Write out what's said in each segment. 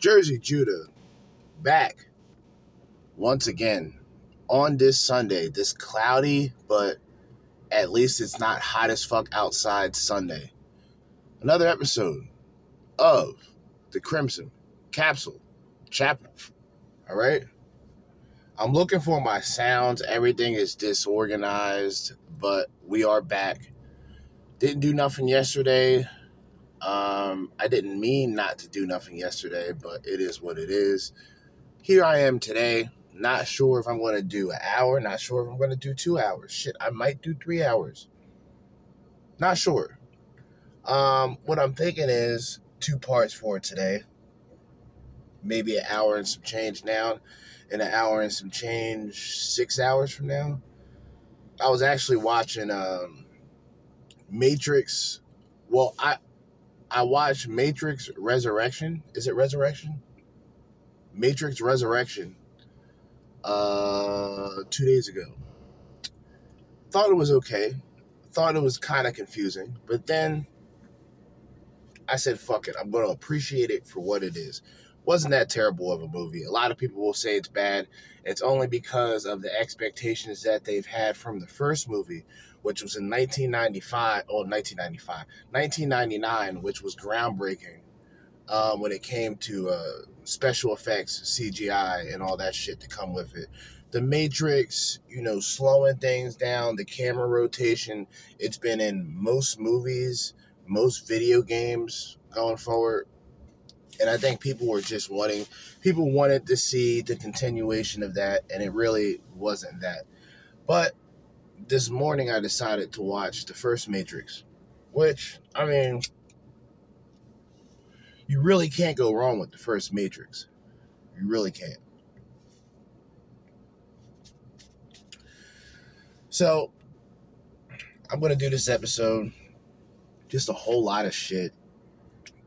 Jerzee Judah back once again on this Sunday, this cloudy, but at least it's not hot as fuck outside Sunday. Another episode of the Crimson Capsule Chapel. All right. I'm looking for my sounds. Everything is disorganized, but we are back. Didn't do nothing yesterday. Um, I didn't mean not to do nothing yesterday, but it is what it is. Here I am today. Not sure if I'm going to do an hour. Not sure if I'm going to do two hours. Shit, I might do three hours. Not sure. Um, what I'm thinking is two parts for today. Maybe an hour and some change now, and an hour and some change six hours from now. I was actually watching um, Matrix. Well, I I watched Matrix Resurrection. Is it Resurrection? Matrix Resurrection. Uh, two days ago. Thought it was okay. Thought it was kind of confusing, but then I said, "Fuck it. I'm going to appreciate it for what it is." Wasn't that terrible of a movie? A lot of people will say it's bad. It's only because of the expectations that they've had from the first movie, which was in 1995, oh, 1995, 1999, which was groundbreaking um, when it came to uh, special effects, CGI, and all that shit to come with it. The Matrix, you know, slowing things down, the camera rotation, it's been in most movies, most video games going forward. And I think people were just wanting, people wanted to see the continuation of that, and it really wasn't that. But this morning I decided to watch the first Matrix, which, I mean, you really can't go wrong with the first Matrix. You really can't. So, I'm to do this episode. Just a whole lot of shit.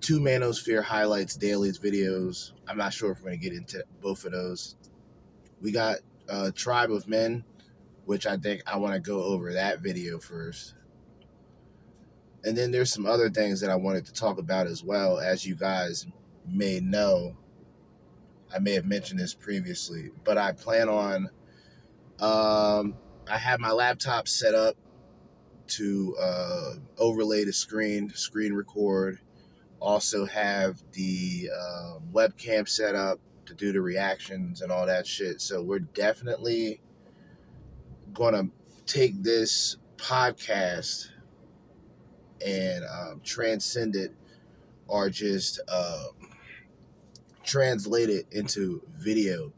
Two Manosphere highlights, dailies, videos. I'm not sure if we're going to get into both of those. We got uh, Tribe of Men which I think I want to go over that video first. And then there's some other things that I wanted to talk about as well. As you guys may know, I may have mentioned this previously, but I plan on, um, I have my laptop set up to uh, overlay the screen, screen record. Also have the uh, webcam set up to do the reactions and all that shit. So we're definitely to take this podcast and um, transcend it or just uh, translate it into video.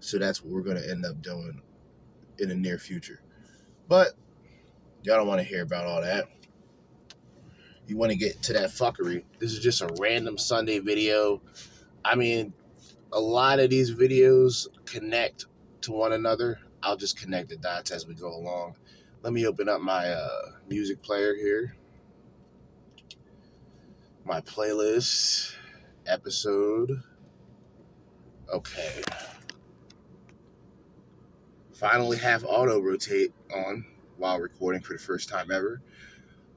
So that's what we're to end up doing in the near future. But y'all don't want to hear about all that. You want to get to that fuckery. This is just a random Sunday video. I mean, a lot of these videos connect to one another. I'll just connect the dots as we go along. Let me open up my uh, music player here. my playlist episode. Okay. Finally have auto rotate on while recording for the first time ever.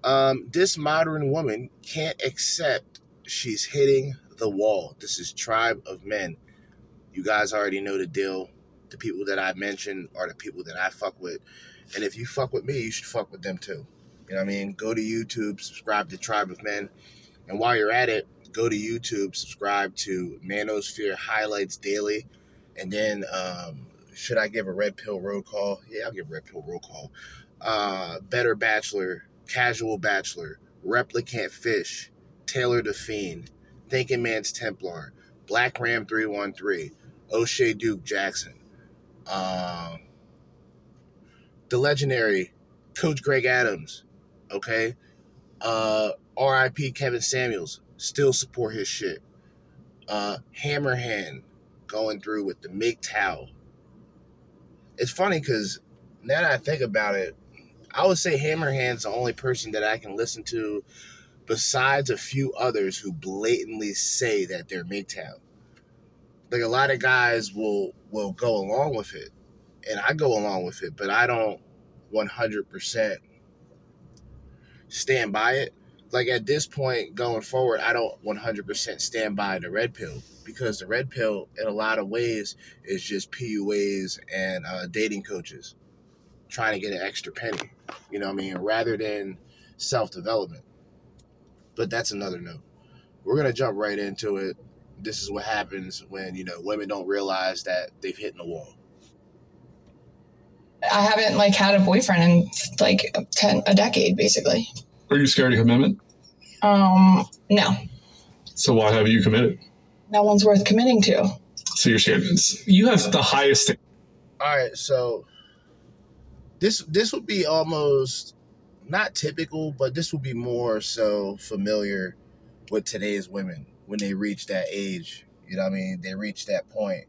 Um, this modern woman can't accept she's hitting the wall. This is Tribe of Men. You guys already know the deal. The people that I mentioned are the people that I fuck with. And if you fuck with me, you should fuck with them too. You know what I mean? Go to YouTube, subscribe to Tribe of Men. And while you're at it, go to YouTube, subscribe to Manosphere Highlights Daily. And then, um, should I give a Red Pill roll call? Yeah, I'll give Red Pill roll call. Uh, Better Bachelor, Casual Bachelor, Replicant Fish, Taylor the Fiend, Thinking Man's Templar, Black Ram 313, Oshay Duke Jackson, um, the legendary Coach Greg Adams, okay? Uh, RIP Kevin Samuels, still support his shit. Uh, Hammerhand going through with the MGTOW. It's funny because now that I think about it, I would say Hammerhand's the only person that I can listen to besides a few others who blatantly say that they're MGTOW. Like a lot of guys will will go along with it, and I go along with it, but I don't 100% stand by it. Like at this point going forward, I don't 100% stand by the red pill because the red pill, in a lot of ways, is just PUAs and uh, dating coaches trying to get an extra penny. You know what I mean? Rather than self development. But that's another note. We're gonna jump right into it. This is what happens when you know women don't realize that they've hit the wall. I haven't like had a boyfriend in like ten a decade, basically. Are you scared of commitment? Um, no, So why have you committed? no one's worth committing to. So you're scared. You have the highest. All right, so this this would be almost not typical, but this would be more so familiar with today's women when they reach that age. You know what I mean? They reach that point.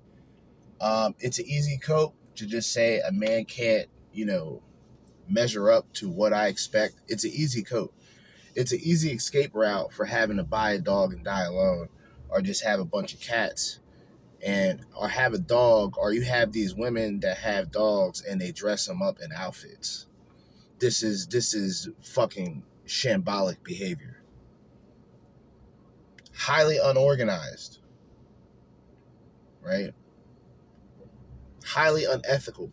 Um, it's an easy cope to just say a man can't, you know, measure up to what I expect. It's an easy cope. It's an easy escape route for having to buy a dog and die alone, or just have a bunch of cats and or have a dog or you have these women that have dogs and they dress them up in outfits. This is this is fucking shambolic behavior. Highly unorganized. Right? Highly unethical.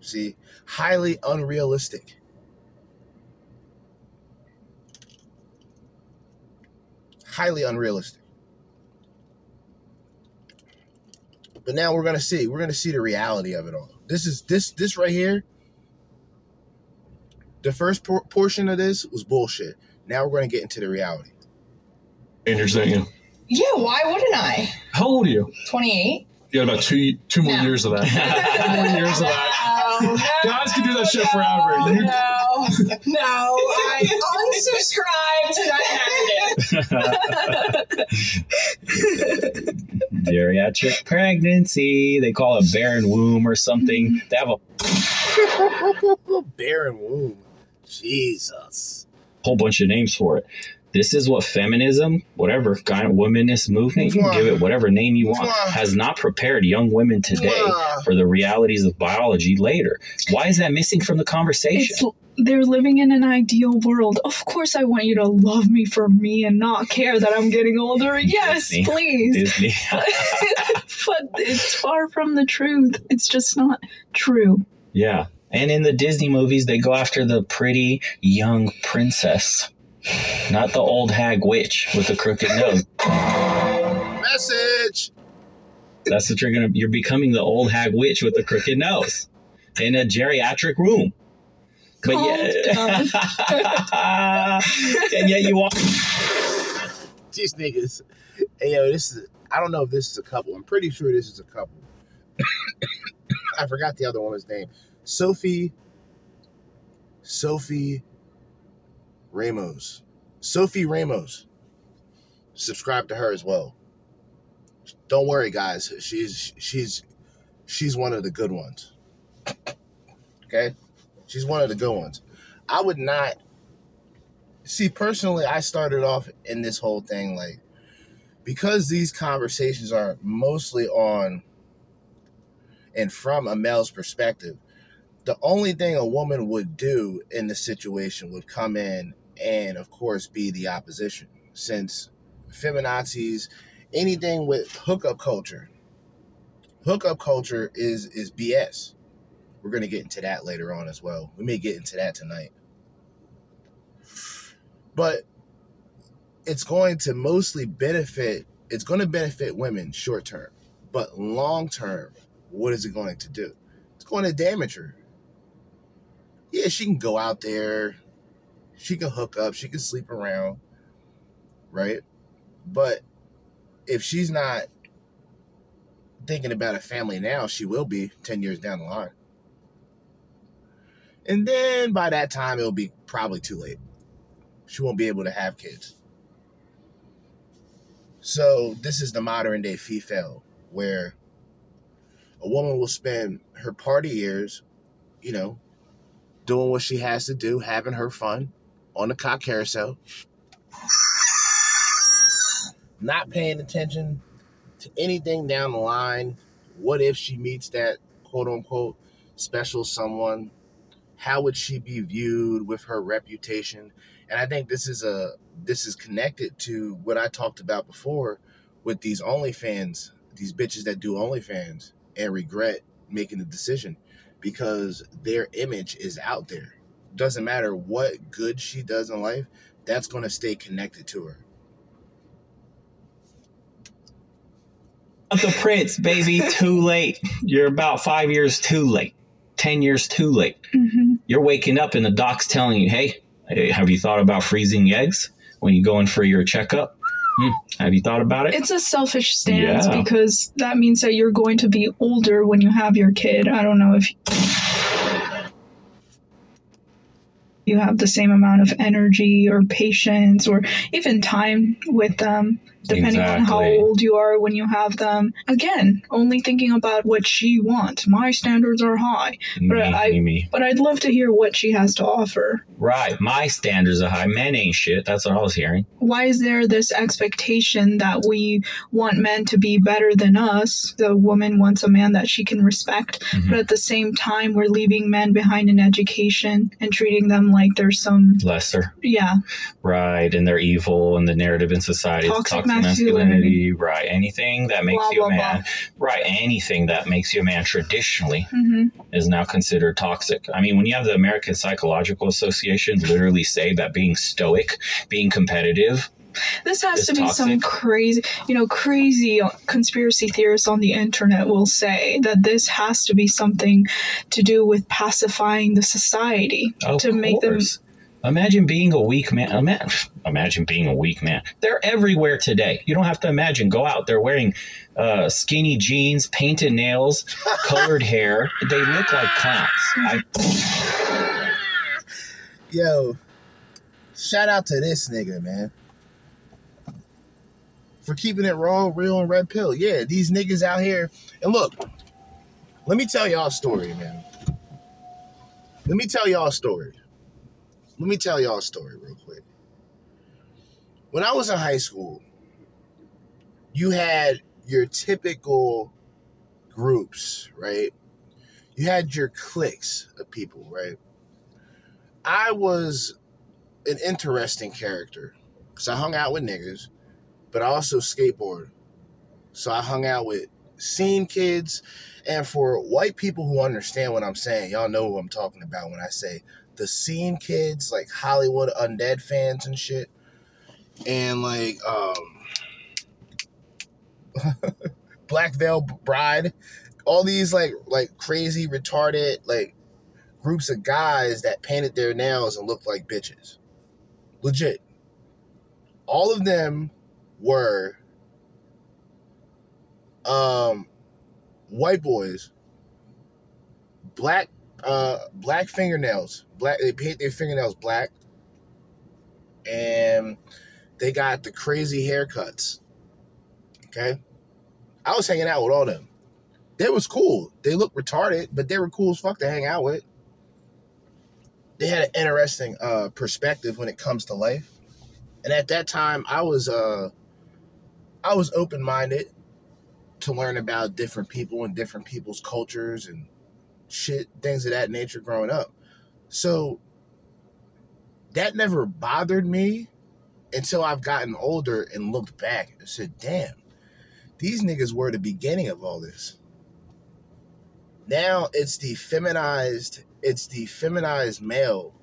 See? Highly unrealistic. Highly unrealistic But now we're gonna see. We're gonna see the reality of it all. This is this this right here. The first por- portion of this was bullshit. Now we're gonna get into the reality. And you're saying, Yeah, why wouldn't I? how old are you? Twenty eight. You got about two two more No. years of that. two more years of that. No, Guys can do that shit forever. No, You- no, no, I unsubscribe to that candidate. geriatric pregnancy. They call it barren womb or something. They have a Barren womb. Jesus. whole bunch of names for it. This is what feminism, whatever kind of womanist movement, you can give it whatever name you want, has not prepared young women today for the realities of biology later. Why is that missing from the conversation? It's they're living in an ideal world. Of course, I want you to love me for me and not care that I'm getting older. Yes, Disney. please. Disney. but it's far from the truth. It's just not true. yeah. And in the Disney movies, they go after the pretty young princess, not the old hag witch with the crooked nose. Message. That's what you're gonna. You're becoming the old hag witch with the crooked nose in a geriatric room. But Calm yeah, um. and yet you want. These niggas. Hey yo, this is I don't know if this is a couple. I'm pretty sure this is a couple. I forgot the other woman's name. Sophie Sophie Ramos. Sophie Ramos. Subscribe to her as well. Don't worry, guys. She's she's she's one of the good ones. Okay? She's one of the good ones. I would not see, personally, I started off in this whole thing like because these conversations are mostly on and from a male's perspective. The only thing a woman would do in the situation would come in and, of course, be the opposition. Since feminazis, anything with hookup culture, hookup culture is is BS. We're gonna get into that later on as well. We may get into that tonight, but it's going to mostly benefit. It's going to benefit women short term, but long term, what is it going to do? It's going to damage her. Yeah, she can go out there, she can hook up, she can sleep around, right? But if she's not thinking about a family now, she will be 10 years down the line. And then by that time, it'll be probably too late. She won't be able to have kids. So, this is the modern day female where a woman will spend her party years, you know, doing what she has to do, having her fun on the cock carousel, not paying attention to anything down the line. What if she meets that quote unquote special someone? How would she be viewed with her reputation? And I think this is a this is connected to what I talked about before with these OnlyFans, these bitches that do OnlyFans and regret making the decision because their image is out there. Doesn't matter what good she does in life, that's going to stay connected to her. The prince, baby, too late. You're about five years too late. Ten years too late. hmm You're waking up and the doc's telling you, hey, have you thought about freezing eggs when you go in for your checkup? Hmm, have you thought about it? It's a selfish stance Yeah. because that means that you're going to be older when you have your kid. I don't know if you have the same amount of energy or patience or even time with them, depending on how old you are when you have them. Again, only thinking about what she wants. My standards are high, but me, I- me, me. but I'd love to hear what she has to offer. Right. My standards are high. Men ain't shit. That's what I was hearing. why is there this expectation that we want men to be better than us? The woman wants a man that she can respect, Mhm. but at the same time, we're leaving men behind in education and treating them like they're some, Lesser. yeah, Right. And they're evil and the narrative in society is Toxic toxic masculinity. Right. Anything that makes Blah, you a blah, man. Right. Anything that makes you a man traditionally hmm is now considered toxic. I mean, when you have the American Psychological Association literally say that being stoic, being competitive, This has to be some crazy, you know, crazy conspiracy theorists on the internet will say that this has to be something to do with pacifying the society of to make them course. Imagine being a weak man. Ima- Imagine being a weak man. They're everywhere today. You don't have to imagine. Go out. They're wearing uh, skinny jeans, painted nails, colored hair. They look like clowns. I, Yo, shout out to this nigga, man. For keeping it raw, real, and red pill. Yeah, these niggas out here. And look, let me tell y'all a story, man. Let me tell y'all a story. Let me tell y'all a story real quick. When I was in high school, you had your typical groups, right? You had your cliques of people, right? I was an interesting character because I hung out with niggas, but I also skateboard. So I hung out with scene kids, and for white people who understand what I'm saying, y'all know what I'm talking about when I say the scene kids, like Hollywood undead fans and shit, and like um, Black Veil Bride, all these like like crazy retarded like groups of guys that painted their nails and looked like bitches. Legit. All of them were um white boys, black uh black fingernails. Black they paint their fingernails black. And they got the crazy haircuts. Okay? I was hanging out with all them. They was cool. They looked retarded, but they were cool as fuck to hang out with. they had an interesting uh, perspective when it comes to life. And at that time, I was uh, I was open minded to learn about different people and different people's cultures and shit, things of that nature growing up. So that never bothered me until I've gotten older and looked back and said, damn, these niggas were the beginning of all this. Now it's the feminized, it's the feminized male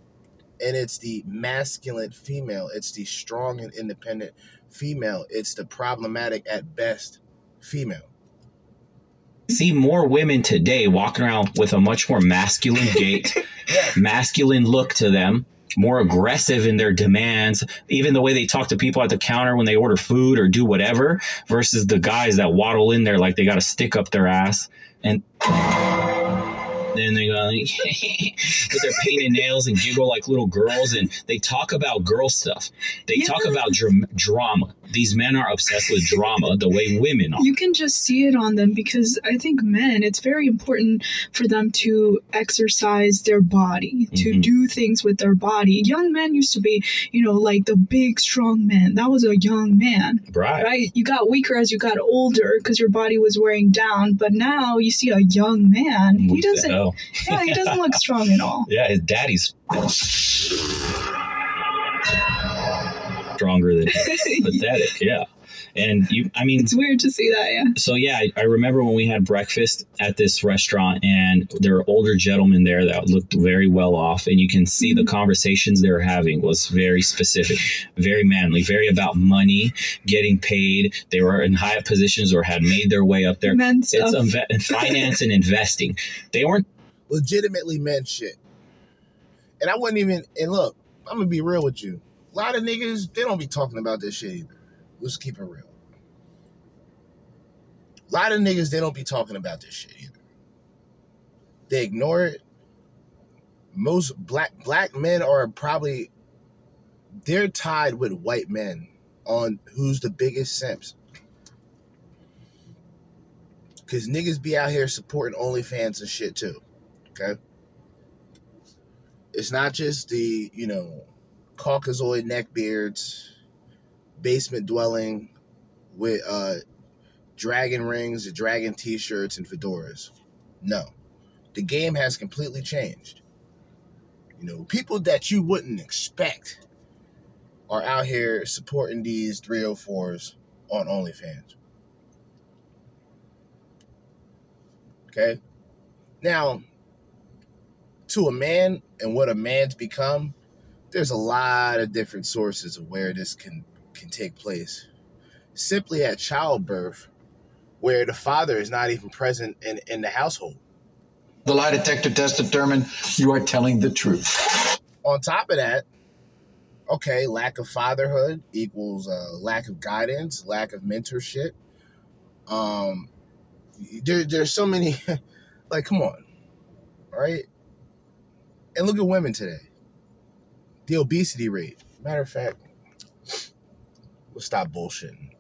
and it's the masculine female. It's the strong and independent female. It's the problematic at best female. See more women today walking around with a much more masculine gait, masculine look to them, more aggressive in their demands, even the way they talk to people at the counter when they order food or do whatever, versus the guys that waddle in there like they got a stick up their ass and then they go like, with their painted nails and giggle like little girls and they talk about girl stuff. They Yeah. talk about dram- drama. These men are obsessed with drama the way women are. You can just see it on them because I think men, it's very important for them to exercise their body, to Mhm. do things with their body. Young men used to be, you know, like the big, strong man. That was a young man, Right. right? You got weaker as you got older because your body was wearing down. But now you see a young man. He doesn't, hell? yeah, he doesn't look strong at all. Yeah, his daddy's stronger than him. pathetic. Yeah, and you, I mean, It's weird to see that, yeah. so yeah, I, I remember when we had breakfast at this restaurant, and there were older gentlemen there that looked very well off, and you can see the mm-hmm. conversations they were having was very specific, very manly, very about money, getting paid. They were in high positions or had made their way up there. Men It's stuff. inve- finance and investing. They weren't legitimately men shit. And I wasn't even and look, I'm gonna be real with you. A lot of niggas, they don't be talking about this shit either. Let's keep it real. A lot of niggas, they don't be talking about this shit either. They ignore it. Most black black men are probably they're tied with white men on who's the biggest simps. Cause niggas be out here supporting OnlyFans and shit too. Okay. It's not just the, you know, Caucasoid neckbeards, basement dwelling with uh dragon rings, dragon t-shirts, and fedoras. No. The game has completely changed. You know, people that you wouldn't expect are out here supporting these 304s on OnlyFans. Okay? Now, to a man and what a man's become, there's a lot of different sources of where this can can take place. Simply at childbirth, where the father is not even present in, in the household. The lie detector test determined you are telling the truth. On top of that, okay, lack of fatherhood equals uh, lack of guidance, lack of mentorship. Um, there, there's so many, like, come on, all right? And look at women today. The obesity rate. Matter of fact, we'll stop bullshitting.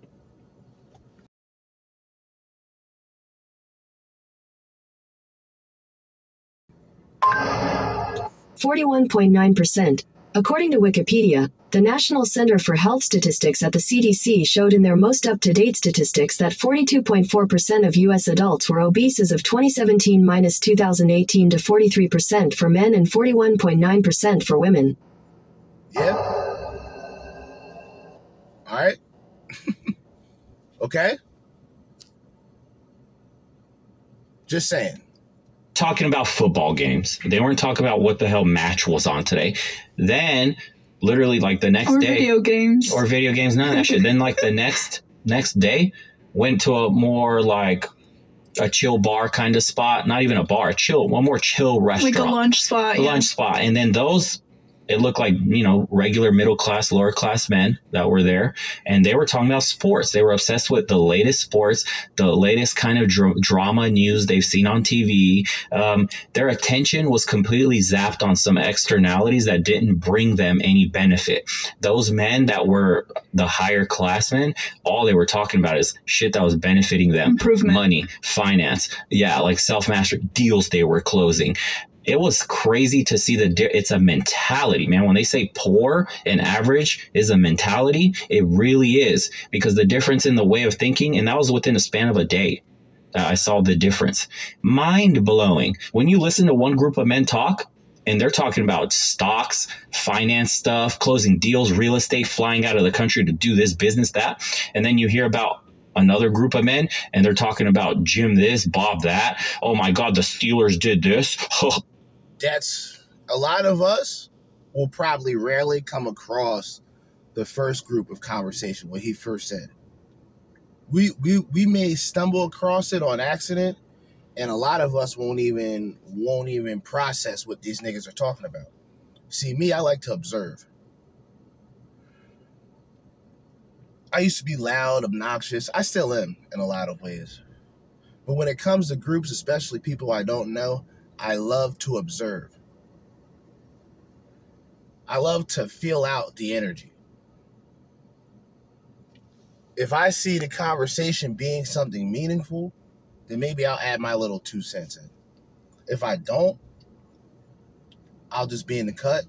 Forty-one point nine percent. According to Wikipedia, the National Center for Health Statistics at the CDC showed in their most up-to-date statistics that 42.4% of US adults were obese as of 2017 minus 2018 to 43% for men and 41.9% for women. Yeah. All right. okay. Just saying. talking about football games. They weren't talking about what the hell match was on today. Then, literally, like the next day. Or day, video games. or video games, none of that shit. Then, like the next next day, went to a more like a chill bar kind of spot. Not even a bar, chill, one more chill restaurant, like a lunch spot. a yeah. lunch spot, and then those. It looked like you know regular middle class, lower class men that were there, and they were talking about sports. They were obsessed with the latest sports, the latest kind of dr- drama news they've seen on TV. Um, their attention was completely zapped on some externalities that didn't bring them any benefit. Those men that were the higher class men, all they were talking about is shit that was benefiting them Improvement. money, finance, yeah, like self mastery, deals they were closing. It was crazy to see the it's a mentality man when they say poor and average is a mentality it really is because the difference in the way of thinking and that was within a span of a day that i saw the difference mind blowing when you listen to one group of men talk and they're talking about stocks finance stuff closing deals real estate flying out of the country to do this business that and then you hear about another group of men and they're talking about Jim this, Bob that. Oh my God, the Steelers did this. That's a lot of us will probably rarely come across the first group of conversation what he first said. We we we may stumble across it on accident, and a lot of us won't even won't even process what these niggas are talking about. See, me, I like to observe. I used to be loud, obnoxious. I still am in a lot of ways. But when it comes to groups, especially people I don't know, I love to observe. I love to feel out the energy. If I see the conversation being something meaningful, then maybe I'll add my little two cents in. If I don't, I'll just be in the cut.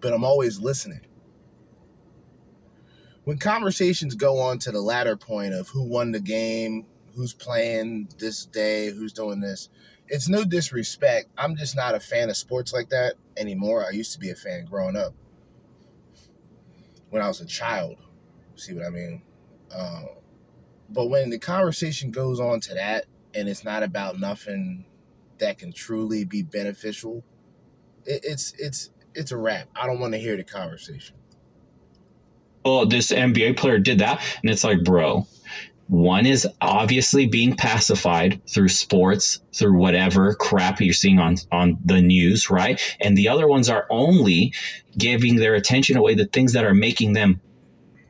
But I'm always listening when conversations go on to the latter point of who won the game, who's playing this day, who's doing this, it's no disrespect. I'm just not a fan of sports like that anymore. I used to be a fan growing up when I was a child. See what I mean? Um, but when the conversation goes on to that and it's not about nothing that can truly be beneficial, it, it's it's it's a wrap. I don't want to hear the conversation oh, this NBA player did that. And it's like, bro, one is obviously being pacified through sports, through whatever crap you're seeing on, on the news, right? And the other ones are only giving their attention away to things that are making them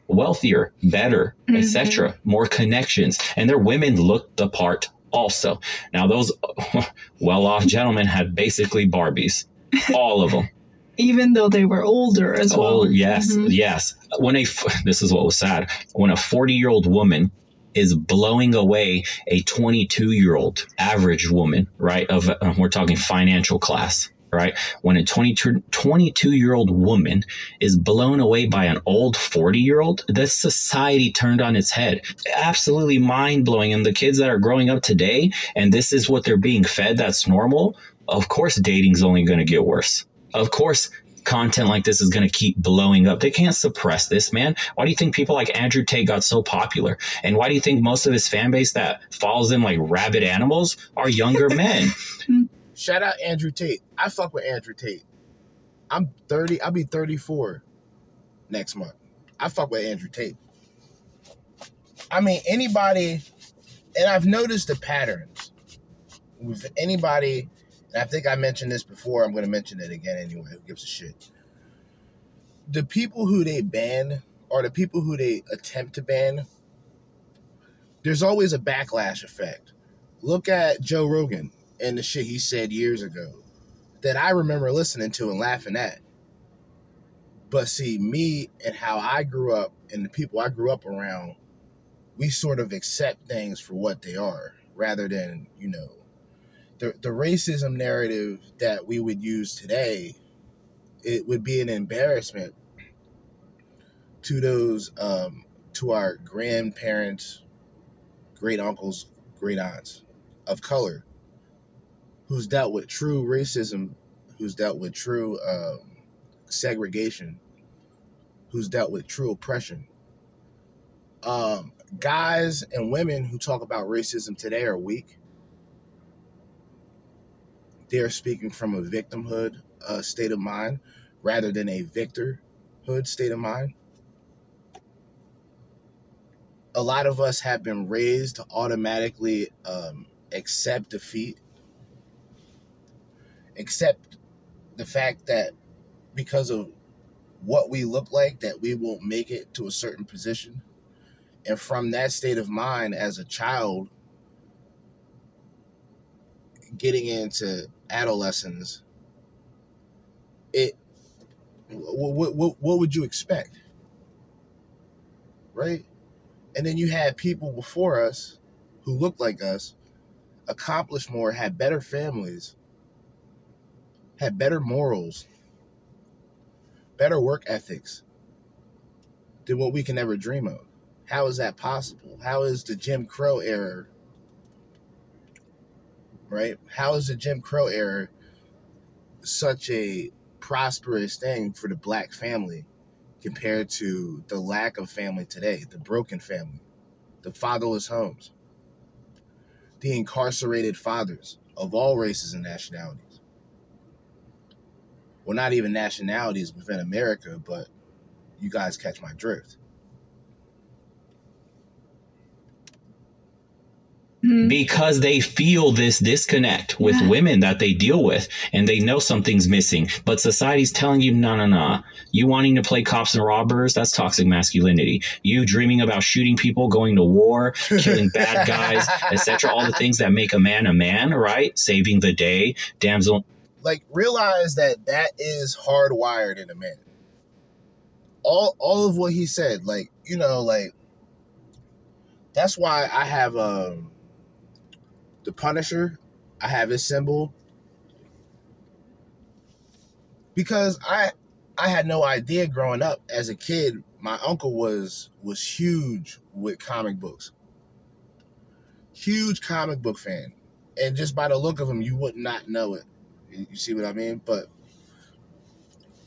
wealthier, better, mm-hmm. etc., more connections. And their women look the part also. Now, those well off gentlemen had basically Barbies, all of them even though they were older as oh, well. Yes, mm-hmm. yes. When a this is what was sad when a forty year old woman is blowing away a 22 year old average woman, right? Of uh, we're talking financial class, right? When a 22, 22 year old woman is blown away by an old 40 year old, this society turned on its head. Absolutely mind blowing. And the kids that are growing up today, and this is what they're being fed, that's normal. Of course, dating's only going to get worse of course, content like this is going to keep blowing up. They can't suppress this, man. Why do you think people like Andrew Tate got so popular? And why do you think most of his fan base that follows him like rabid animals are younger men? Shout out Andrew Tate. I fuck with Andrew Tate. I'm 30, I'll be 34 next month. I fuck with Andrew Tate. I mean, anybody, and I've noticed the patterns with anybody and I think I mentioned this before. I'm going to mention it again anyway. Who gives a shit? The people who they ban or the people who they attempt to ban, there's always a backlash effect. Look at Joe Rogan and the shit he said years ago that I remember listening to and laughing at. But see, me and how I grew up and the people I grew up around, we sort of accept things for what they are rather than, you know, the, the racism narrative that we would use today, it would be an embarrassment to those, um, to our grandparents, great uncles, great aunts of color who's dealt with true racism, who's dealt with true um, segregation, who's dealt with true oppression. Um, guys and women who talk about racism today are weak they're speaking from a victimhood uh, state of mind rather than a victorhood state of mind. A lot of us have been raised to automatically um, accept defeat, accept the fact that because of what we look like, that we won't make it to a certain position. And from that state of mind as a child, getting into adolescents, it what, what, what would you expect? Right? And then you had people before us who looked like us, accomplished more, had better families, had better morals, better work ethics than what we can ever dream of. How is that possible? How is the Jim Crow era, right? How is the Jim Crow era such a prosperous thing for the black family compared to the lack of family today, the broken family, the fatherless homes, the incarcerated fathers of all races and nationalities? Well, not even nationalities within America, but you guys catch my drift. Mhm. because they feel this disconnect with Yeah. women that they deal with and they know something's missing but society's telling you no no no you wanting to play cops and robbers that's toxic masculinity you dreaming about shooting people going to war killing bad guys etc all the things that make a man a man right saving the day damsel like realize that that is hardwired in a man. All all of what he said, like you know, like that's why I have um the Punisher. I have his symbol because I I had no idea growing up as a kid. My uncle was was huge with comic books, huge comic book fan, and just by the look of him, you would not know it. You see what I mean? But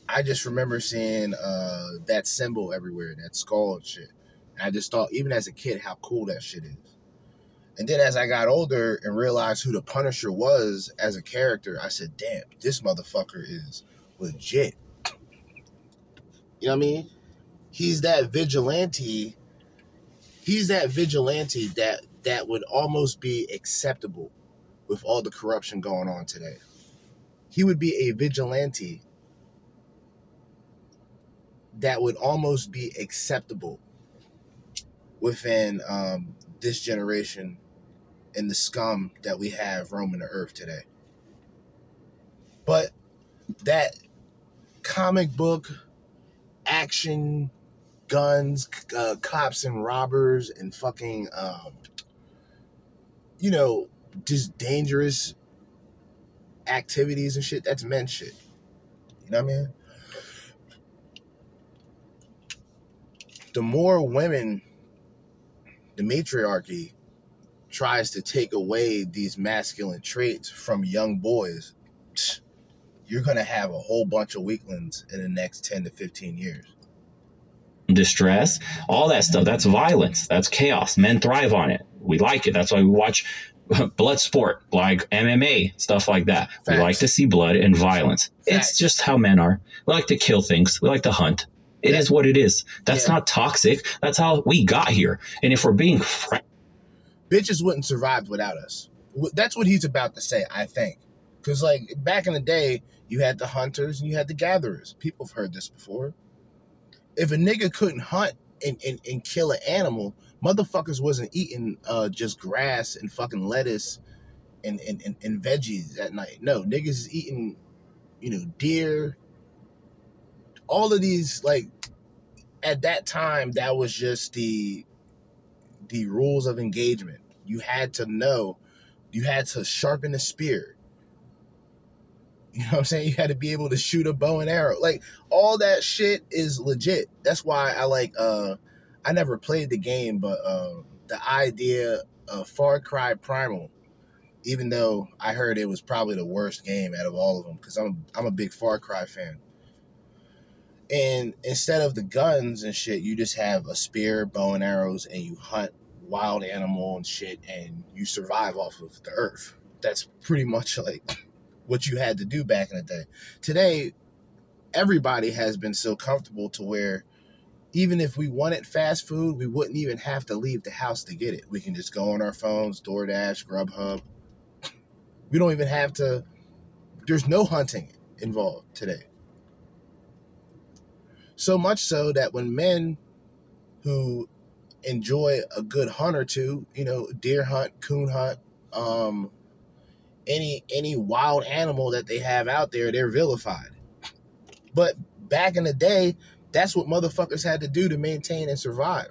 I just remember seeing uh, that symbol everywhere, that skull and shit. And I just thought, even as a kid, how cool that shit is. And then as I got older and realized who the Punisher was as a character, I said, damn, this motherfucker is legit. You know what I mean? He's that vigilante. He's that vigilante that that would almost be acceptable with all the corruption going on today he would be a vigilante that would almost be acceptable within um, this generation and the scum that we have roaming the earth today. But that comic book action, guns, uh, cops and robbers, and fucking, um, you know, just dangerous activities and shit, that's men shit. You know what I mean? The more women, the matriarchy tries to take away these masculine traits from young boys, you're going to have a whole bunch of weaklings in the next 10 to 15 years. distress all that stuff that's violence that's chaos. Men thrive on it. We like it that's why we watch blood sport like mma stuff like that. We like to see blood and violence. Facts. it's just how men are. We like to kill things we like to hunt. It is Yeah. what it is. That's Yeah. not toxic that's how we got here. And if we're being frank bitches wouldn't survive without us. That's what he's about to say, I think. Because, like, back in the day, you had the hunters and you had the gatherers. People have heard this before. If a nigga couldn't hunt and, and, and kill an animal, motherfuckers wasn't eating uh, just grass and fucking lettuce and, and, and, and veggies at night. No, niggas is eating, you know, deer. All of these, like, at that time, that was just the the rules of engagement. You had to know, you had to sharpen the spear. You know what I'm saying? You had to be able to shoot a bow and arrow. Like all that shit is legit. That's why I like uh I never played the game, but uh the idea of Far Cry Primal, even though I heard it was probably the worst game out of all of them, because I'm I'm a big Far Cry fan. And instead of the guns and shit, you just have a spear, bow and arrows, and you hunt wild animal and shit, and you survive off of the earth. That's pretty much like what you had to do back in the day. Today, everybody has been so comfortable to where even if we wanted fast food, we wouldn't even have to leave the house to get it. We can just go on our phones, DoorDash, Grubhub. We don't even have to. There's no hunting involved today. So much so that when men who enjoy a good hunt or two, you know, deer hunt, coon hunt, um, any any wild animal that they have out there, they're vilified. But back in the day, that's what motherfuckers had to do to maintain and survive.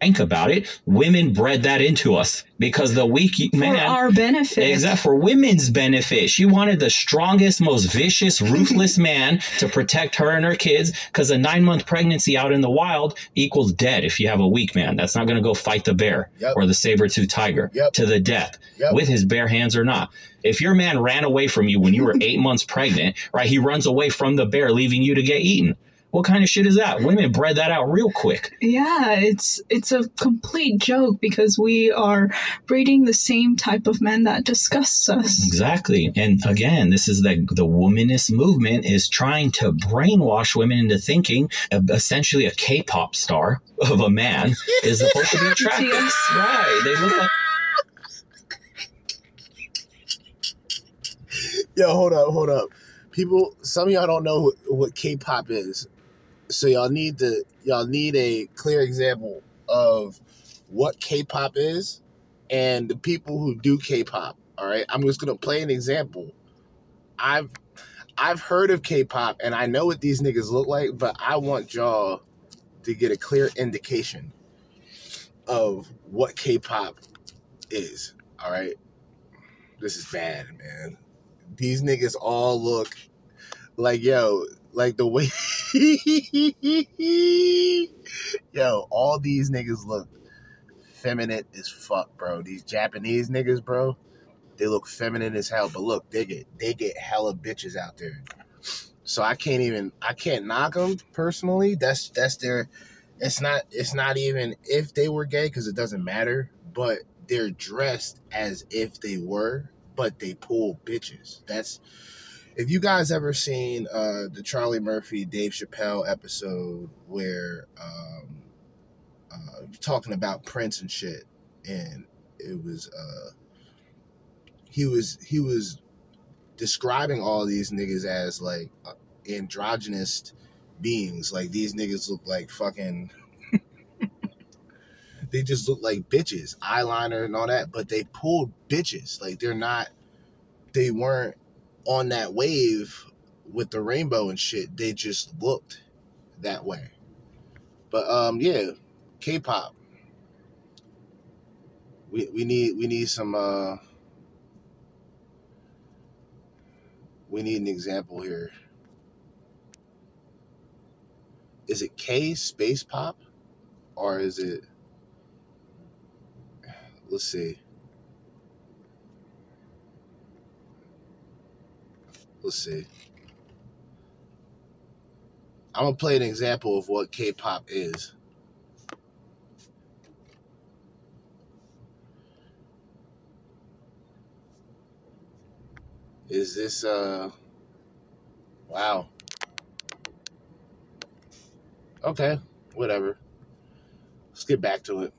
Think about it. Women bred that into us because the weak For man. our benefit. Exactly for women's benefit. She wanted the strongest, most vicious, ruthless man to protect her and her kids because a nine month pregnancy out in the wild equals dead if you have a weak man. That's not going to go fight the bear Yep. or the saber tooth tiger Yep. to the death Yep. with his bare hands or not. If your man ran away from you when you were eight months pregnant, right, he runs away from the bear, leaving you to get eaten. What kind of shit is that? Women bred that out real quick. Yeah, it's it's a complete joke because we are breeding the same type of men that disgusts us. Exactly. And again, this is the the womanist movement is trying to brainwash women into thinking uh, essentially a K-pop star of a man is supposed to be attractive. Yes. Right. They look like Yo, hold up, hold up. People, some of y'all don't know what, what K-pop is, so y'all need to y'all need a clear example of what K-pop is and the people who do K-pop. All right, I'm just gonna play an example. I've I've heard of K-pop and I know what these niggas look like, but I want y'all to get a clear indication of what K-pop is. All right, this is bad, man these niggas all look like yo, like the way yo, all these niggas look feminine as fuck, bro. These Japanese niggas, bro, they look feminine as hell. But look, they get they get hella bitches out there. So I can't even I can't knock them personally. That's that's their. It's not it's not even if they were gay because it doesn't matter. But they're dressed as if they were, but they pull bitches. That's if you guys ever seen uh the Charlie Murphy Dave Chappelle episode where um uh talking about Prince and shit and it was uh he was he was describing all these niggas as like uh, androgynous beings. Like these niggas look like fucking they just look like bitches eyeliner and all that but they pulled bitches. Like they're not they weren't on that wave with the rainbow and shit they just looked that way. But um yeah k-pop. We, we need we need some uh we need an example here. Is it k space pop? Or is it let's see let's see. I'm gonna play an example of what k-pop is. Is this uh wow. Okay whatever. Let's get back to it.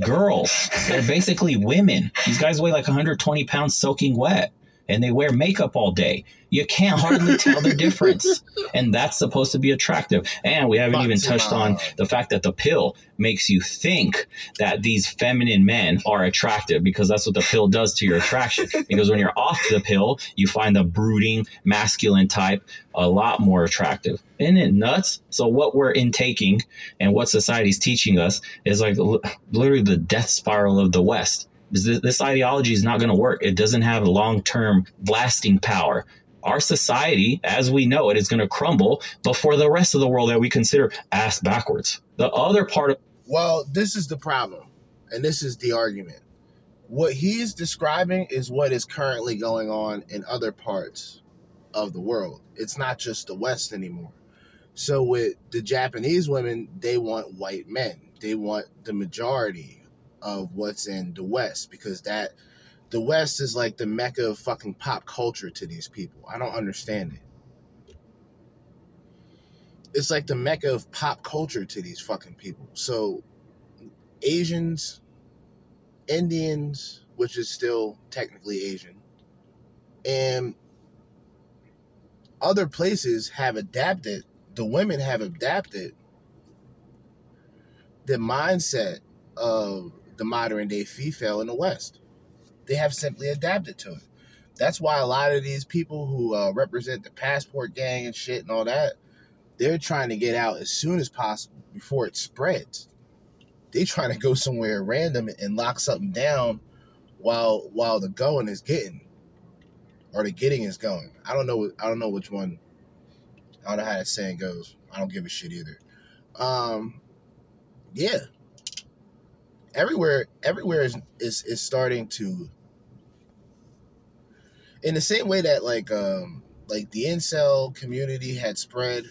Girls. They're basically women. These guys weigh like 120 pounds soaking wet and they wear makeup all day. You can't hardly tell the difference. And that's supposed to be attractive. And we haven't even touched on the fact that the pill makes you think that these feminine men are attractive because that's what the pill does to your attraction. because when you're off the pill, you find the brooding masculine type a lot more attractive. Isn't it nuts? So what we're intaking and what society's teaching us is like li- literally the death spiral of the West. This, ideology is not going to work. It doesn't have long-term lasting power. Our society, as we know it, is going to crumble before the rest of the world that we consider ass backwards. The other part of Well, this is the problem, and this is the argument. What he is describing is what is currently going on in other parts of the world. It's not just the West anymore. So, with the Japanese women, they want white men, they want the majority of what's in the West because that the West is like the mecca of fucking pop culture to these people. I don't understand it. It's like the mecca of pop culture to these fucking people. So Asians, Indians, which is still technically Asian, and other places have adapted, the women have adapted the mindset of the modern day female in the West. They have simply adapted to it. That's why a lot of these people who uh, represent the passport gang and shit and all that, they're trying to get out as soon as possible before it spreads. they trying to go somewhere random and lock something down while while the going is getting or the getting is going. I don't know. I don't know which one. I don't know how that saying goes. I don't give a shit either. Um, yeah. Everywhere, everywhere is is is starting to. In the same way that like um like the incel community had spread,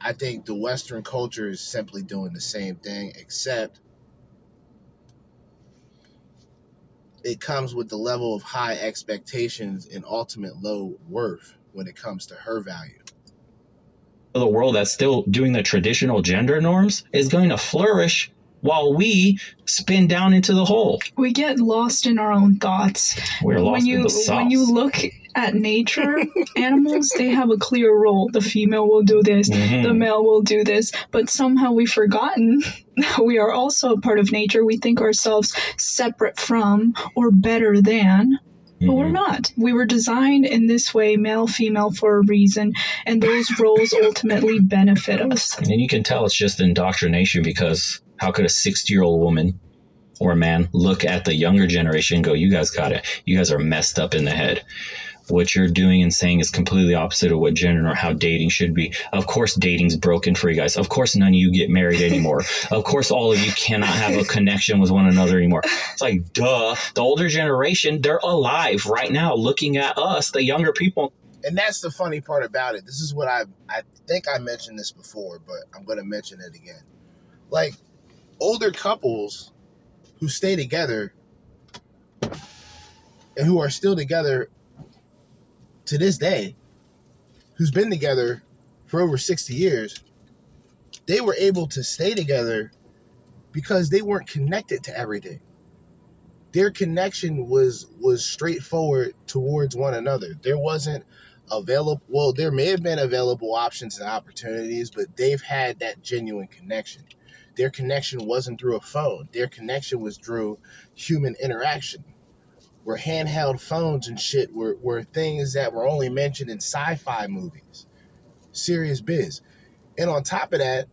I think the Western culture is simply doing the same thing, except it comes with the level of high expectations and ultimate low worth when it comes to her value. The world that's still doing the traditional gender norms is going to flourish while we spin down into the hole. We get lost in our own thoughts. We're lost when you in the sauce. when you look at nature, animals they have a clear role. The female will do this, Mhm. the male will do this, but somehow we've forgotten that we are also a part of nature. We think ourselves separate from or better than. But we're Mhm. not. We were designed in this way, male, female, for a reason, and those roles ultimately benefit us. And you can tell it's just indoctrination because how could a 60 year old woman or a man look at the younger generation and go, You guys got it. You guys are messed up in the head. What you're doing and saying is completely opposite of what gender or how dating should be. Of course, dating's broken for you guys. Of course, none of you get married anymore. of course, all of you cannot have a connection with one another anymore. It's like, duh. The older generation, they're alive right now looking at us, the younger people. And that's the funny part about it. This is what I I think I mentioned this before, but I'm going to mention it again. Like older couples who stay together and who are still together to this day, who's been together for over 60 years, they were able to stay together because they weren't connected to everything. Their connection was was straightforward towards one another. There wasn't available well there may have been available options and opportunities but they've had that genuine connection their connection wasn't through a phone their connection was through human interaction where handheld phones and shit were, were things that were only mentioned in sci-fi movies serious biz and on top of that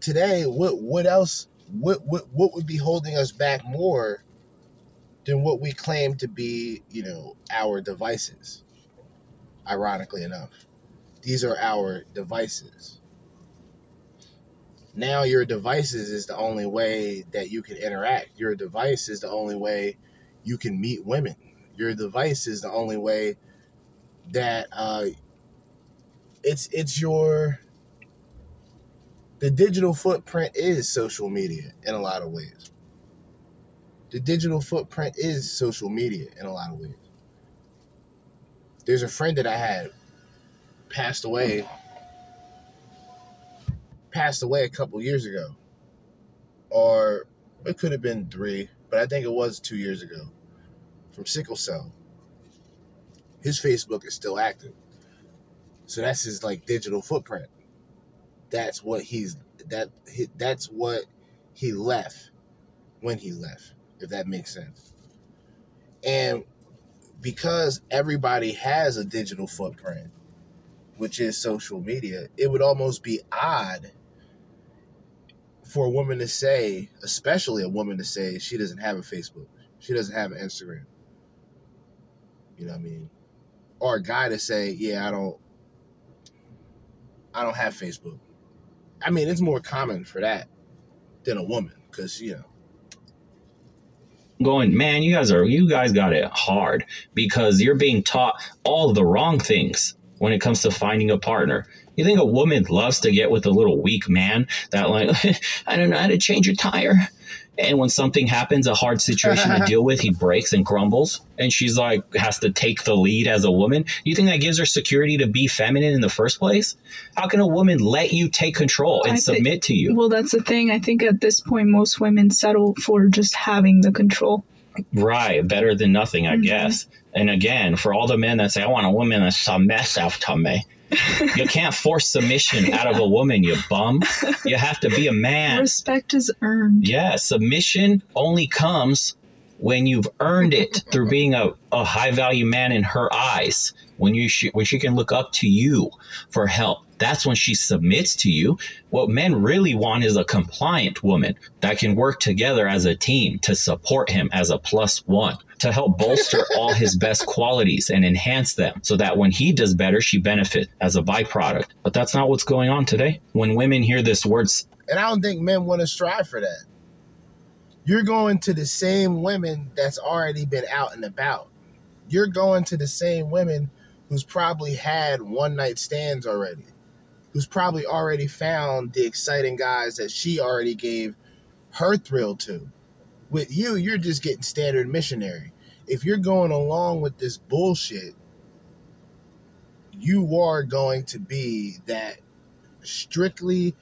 today what what else what what, what would be holding us back more than what we claim to be, you know, our devices. Ironically enough, these are our devices. Now, your devices is the only way that you can interact. Your device is the only way you can meet women. Your device is the only way that uh, it's it's your the digital footprint is social media in a lot of ways the digital footprint is social media in a lot of ways. There's a friend that I had passed away passed away a couple years ago. Or it could have been 3, but I think it was 2 years ago from sickle cell. His Facebook is still active. So that's his like digital footprint. That's what he's that he, that's what he left when he left if that makes sense. And because everybody has a digital footprint, which is social media, it would almost be odd for a woman to say, especially a woman to say she doesn't have a Facebook, she doesn't have an Instagram. You know what I mean? Or a guy to say, "Yeah, I don't I don't have Facebook." I mean, it's more common for that than a woman cuz, you know, going, man, you guys are you guys got it hard because you're being taught all the wrong things when it comes to finding a partner. You think a woman loves to get with a little weak man that like I don't know how to change a tire. And when something happens, a hard situation to deal with, he breaks and crumbles, and she's like has to take the lead as a woman. You think that gives her security to be feminine in the first place? How can a woman let you take control and I thi- submit to you? Well, that's the thing. I think at this point, most women settle for just having the control. Right, better than nothing, I Mhm. guess. And again, for all the men that say, I want a woman that's submissive to me, you can't force submission out of a woman, you bum. You have to be a man. Respect is earned. Yeah, submission only comes when you've earned it through being a, a high value man in her eyes, when you sh- when she can look up to you for help, that's when she submits to you. What men really want is a compliant woman that can work together as a team to support him as a plus one, to help bolster all his best qualities and enhance them so that when he does better, she benefits as a byproduct. But that's not what's going on today. When women hear this words, And I don't think men want to strive for that. You're going to the same women that's already been out and about. You're going to the same women who's probably had one night stands already, who's probably already found the exciting guys that she already gave her thrill to. With you, you're just getting standard missionary. If you're going along with this bullshit, you are going to be that strictly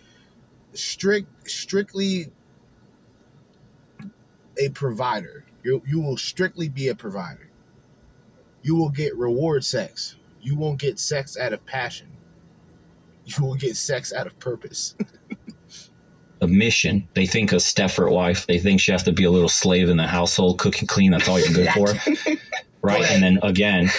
strict strictly a provider. You you will strictly be a provider. You will get reward sex. You won't get sex out of passion. You will get sex out of purpose. a mission, they think a Stepford wife, they think she has to be a little slave in the household, cook and clean. That's all you're good for. Right. And then again,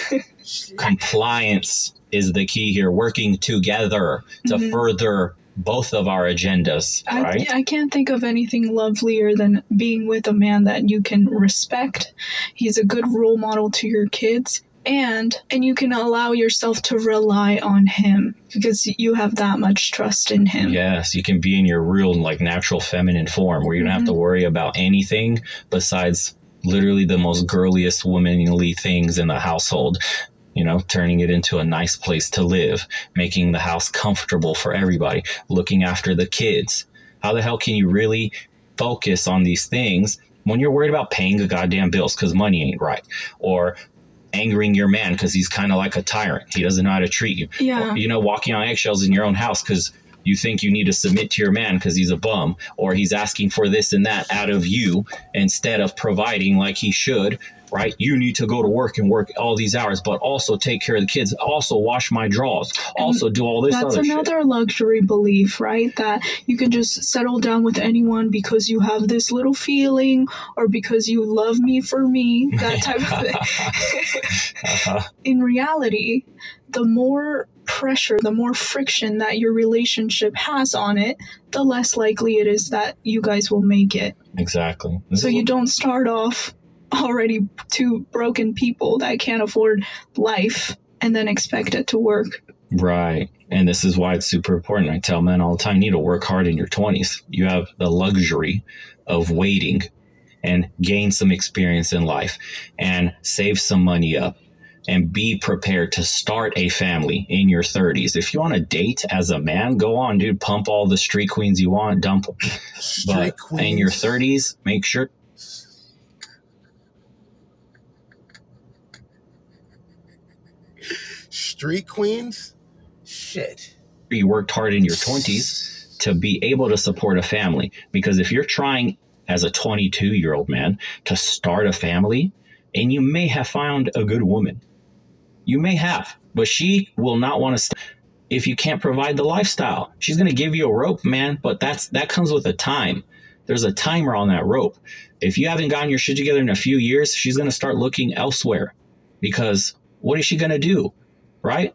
compliance is the key here, working together to Mhm. further both of our agendas. I, Right. I can't think of anything lovelier than being with a man that you can respect. He's a good role model to your kids. And and you can allow yourself to rely on him because you have that much trust in him. Yes, you can be in your real, like, natural feminine form where you don't have to mm-hmm. worry about anything besides literally the most girliest, womanly things in the household. You know, turning it into a nice place to live, making the house comfortable for everybody, looking after the kids. How the hell can you really focus on these things when you're worried about paying the goddamn bills because money ain't right? Or angering your man because he's kind of like a tyrant. He doesn't know how to treat you Yeah. you know, walking on eggshells in your own house because you think you need to submit to your man because he's a bum or he's asking for this and that out of you instead of providing like he should, right? You need to go to work and work all these hours, but also take care of the kids, also wash my drawers, also do all this That's other shit. another luxury belief, right? That you can just settle down with anyone because you have this little feeling or because you love me for me, that type of thing. Uh-huh. In reality, the more pressure, the more friction that your relationship has on it, the less likely it is that you guys will make it. Exactly. This So you don't start off already two broken people that can't afford life and then expect it to work. Right. And this is why it's super important. I tell men all the time you need to work hard in your 20s. You have the luxury of waiting and gain some experience in life and save some money up and be prepared to start a family in your 30s. If you want to date as a man, go on, dude. Pump all the street queens you want, dump them. Street But in your 30s, make sure Street queens? Shit. you worked hard in your 20s to be able to support a family. Because if you're trying as a 22 year old man to start a family, and you may have found a good woman, you may have, but she will not want to. St- if you can't provide the lifestyle, she's going to give you a rope, man. But that's that comes with a time. There's a timer on that rope. If you haven't gotten your shit together in a few years, she's going to start looking elsewhere. Because what is she going to do? Right?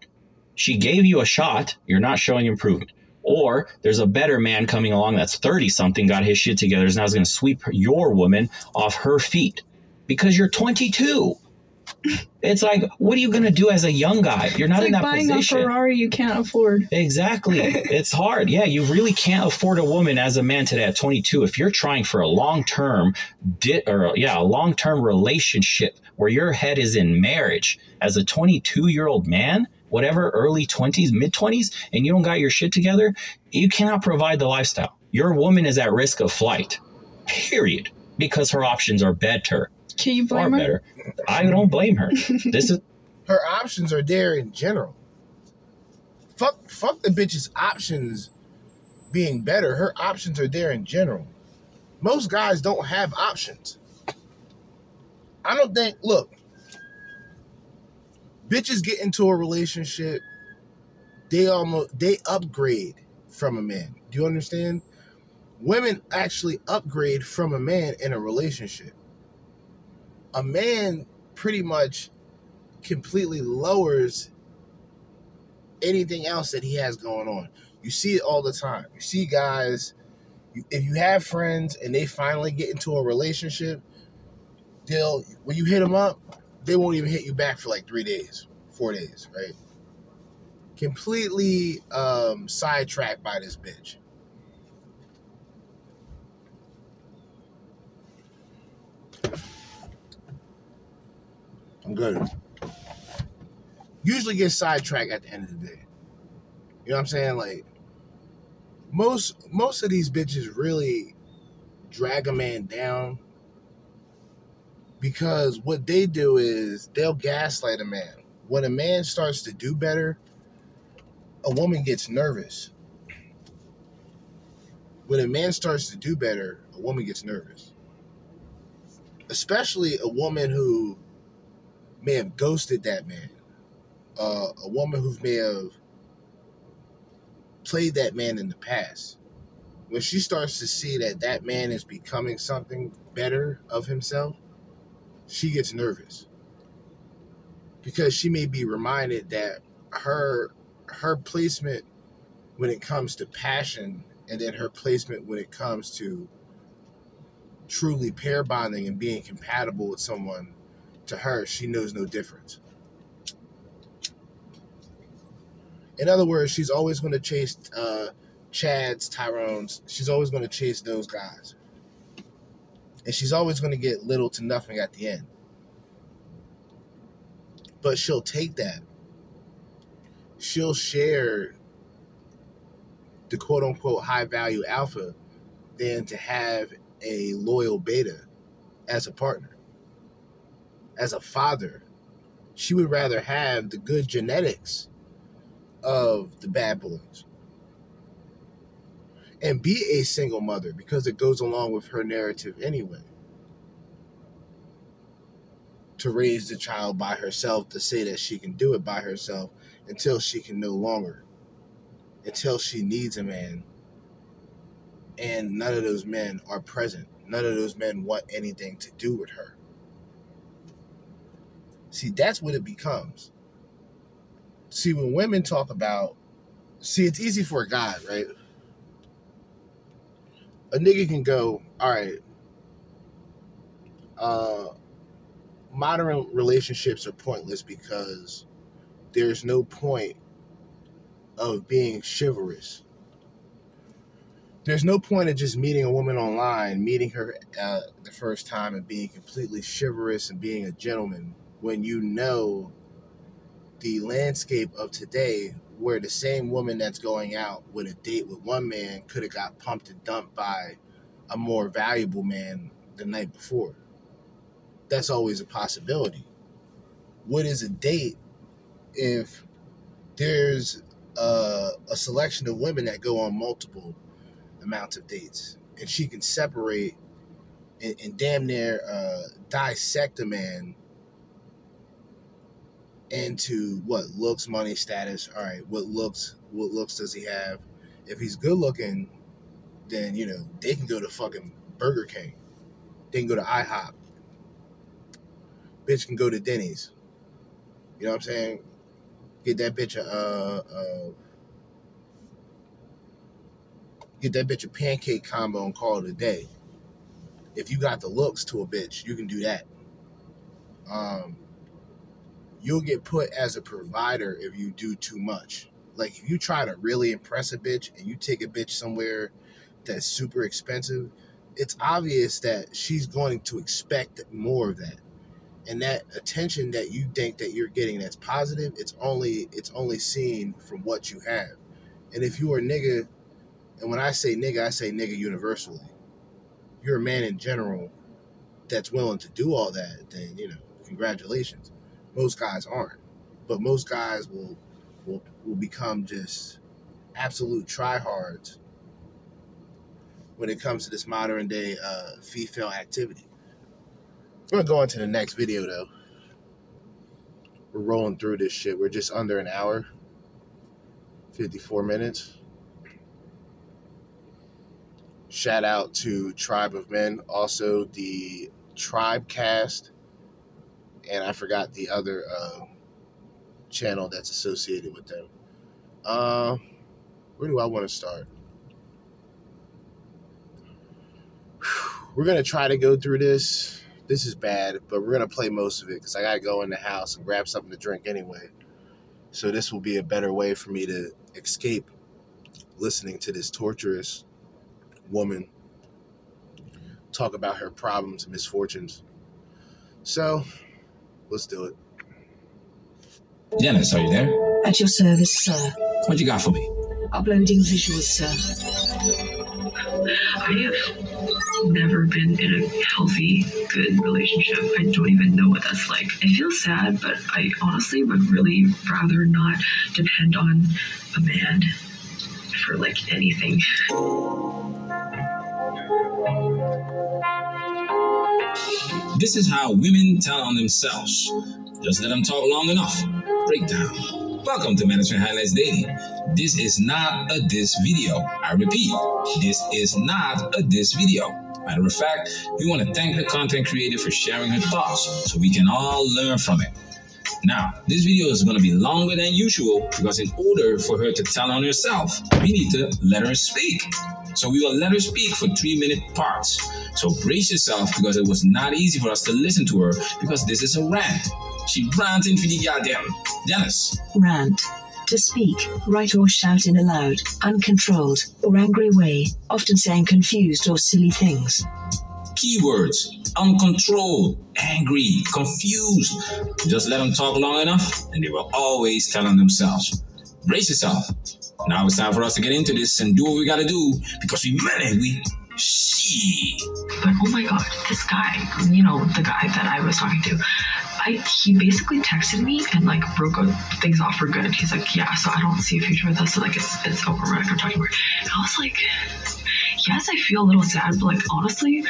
she gave you a shot, you're not showing improvement. Or there's a better man coming along that's 30 something, got his shit together, is now going to sweep your woman off her feet because you're 22. It's like, what are you going to do as a young guy? You're not It's in like that buying position. a Ferrari you can't afford. Exactly. it's hard. Yeah, you really can't afford a woman as a man today at 22 if you're trying for a long-term di- or yeah, a long-term relationship where your head is in marriage as a 22-year-old man, whatever, early 20s, mid 20s, and you don't got your shit together, you cannot provide the lifestyle. Your woman is at risk of flight. Period. Because her options are better, Can you far blame her? better. I don't blame her. This is Her options are there in general. Fuck fuck the bitch's options being better. Her options are there in general. Most guys don't have options. I don't think look, bitches get into a relationship, they almost they upgrade from a man. Do you understand? Women actually upgrade from a man in a relationship. a man pretty much completely lowers anything else that he has going on. You see it all the time. You see guys, you, if you have friends and they finally get into a relationship, they'll when you hit them up, they won't even hit you back for like three days, four days, right? Completely um, sidetracked by this bitch. I'm good. Usually get sidetracked at the end of the day. You know what I'm saying? Like most most of these bitches really drag a man down because what they do is they'll gaslight a man. When a man starts to do better, a woman gets nervous. When a man starts to do better, a woman gets nervous. Especially a woman who may have ghosted that man. Uh, a woman who may have played that man in the past. When she starts to see that that man is becoming something better of himself, she gets nervous because she may be reminded that her her placement when it comes to passion and then her placement when it comes to truly pair bonding and being compatible with someone to her she knows no difference. In other words she's always going to chase uh, chads tyrones. She's always going to chase those guys and she's always going to get little to nothing at the end. But she'll take that. She'll share the quote unquote high value alpha than to have a loyal beta as a partner. As a father, she would rather have the good genetics of the bad boys and be a single mother because it goes along with her narrative anyway. To raise the child by herself, to say that she can do it by herself until she can no longer, until she needs a man. And none of those men are present. None of those men want anything to do with her. See, that's what it becomes. See, when women talk about, see, it's easy for a guy, right? A nigga can go, all right, uh, modern relationships are pointless because there's no point of being chivalrous. There's no point of just meeting a woman online, meeting her uh, the first time and being completely chivalrous and being a gentleman when you know the landscape of today where the same woman that's going out with a date with one man could have got pumped and dumped by a more valuable man the night before. That's always a possibility. What is a date if there's a, a selection of women that go on multiple amounts of dates and she can separate and, and damn near uh, dissect a man into what looks, money, status. All right, what looks, what looks does he have? If he's good looking, then you know they can go to fucking Burger King. They can go to IHOP. Bitch can go to Denny's. You know what I'm saying? Get that bitch a uh, uh, get that bitch a pancake combo and call it a day. If you got the looks to a bitch, you can do that. Um, you'll get put as a provider if you do too much. Like if you try to really impress a bitch and you take a bitch somewhere that's super expensive, it's obvious that she's going to expect more of that. And that attention that you think that you're getting that's positive, it's only it's only seen from what you have. And if you are a nigga, and when I say nigga, I say nigga universally. You're a man in general that's willing to do all that, then you know, congratulations. Most guys aren't, but most guys will will will become just absolute tryhards when it comes to this modern day uh, female activity. We're gonna go on to the next video though. We're rolling through this shit. We're just under an hour, 54 minutes. Shout out to Tribe of Men, also the Tribe Cast and I forgot the other uh, channel that's associated with them. Uh, where do I want to start? We're gonna try to go through this. This is bad, but we're gonna play most of it because I gotta go in the house and grab something to drink anyway. So this will be a better way for me to escape listening to this torturous woman talk about her problems and misfortunes. So let's do it. Dennis, are you there? At your service, sir. What you got for me? Uploading visuals, sir. I have never been in a healthy, good relationship. I don't even know what that's like. I feel sad, but I honestly would really rather not depend on a man for like anything. This is how women tell on themselves. Just let them talk long enough. Breakdown. Welcome to Manosphere Highlights Daily. This is not a diss video. I repeat, this is not a diss video. Matter of fact, we want to thank the content creator for sharing her thoughts so we can all learn from it. Now, this video is going to be longer than usual because in order for her to tell on herself, we need to let her speak. So we will let her speak for three minute parts. So brace yourself because it was not easy for us to listen to her because this is a rant. She ranting for the goddamn. Dennis. Rant. To speak, write or shout in a loud, uncontrolled, or angry way, often saying confused or silly things. Keywords uncontrolled, angry, confused. Just let them talk long enough and they will always tell on themselves. Brace yourself. Now it's time for us to get into this and do what we gotta do because we meant it. We she. But oh my god, this guy, you know, the guy that I was talking to, I he basically texted me and like broke things off for good. He's like, yeah, so I don't see a future with us. So like it's it's over. We're not gonna talk anymore. And I was like, yes, I feel a little sad, but like honestly.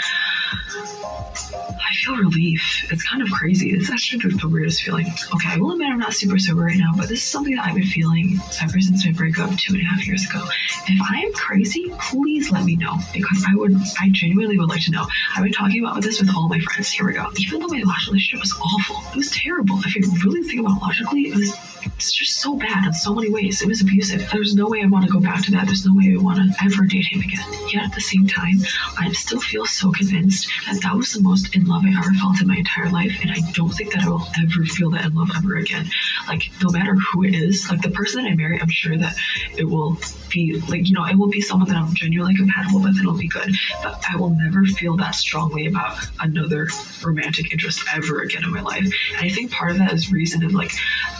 I feel relief. It's kind of crazy. It's actually the weirdest feeling. Okay, I will admit I'm not super sober right now, but this is something that I've been feeling ever since my breakup two and a half years ago. If I am crazy, please let me know because I would, I genuinely would like to know. I've been talking about this with all my friends. Here we go. Even though my last relationship was awful, it was terrible. If you really think about it logically, it was it's just so bad in so many ways. It was abusive. There's no way I want to go back to that. There's no way I want to ever date him again. Yet at the same time, I still feel so convinced that that was the most in love I ever felt in my entire life, and I don't think that I will ever feel that in love ever again. Like no matter who it is, like the person that I marry, I'm sure that it will be like you know it will be someone that I'm genuinely compatible with, and it'll be good. But I will never feel that strongly about another romantic interest ever again in my life. And I think part of that is reason of like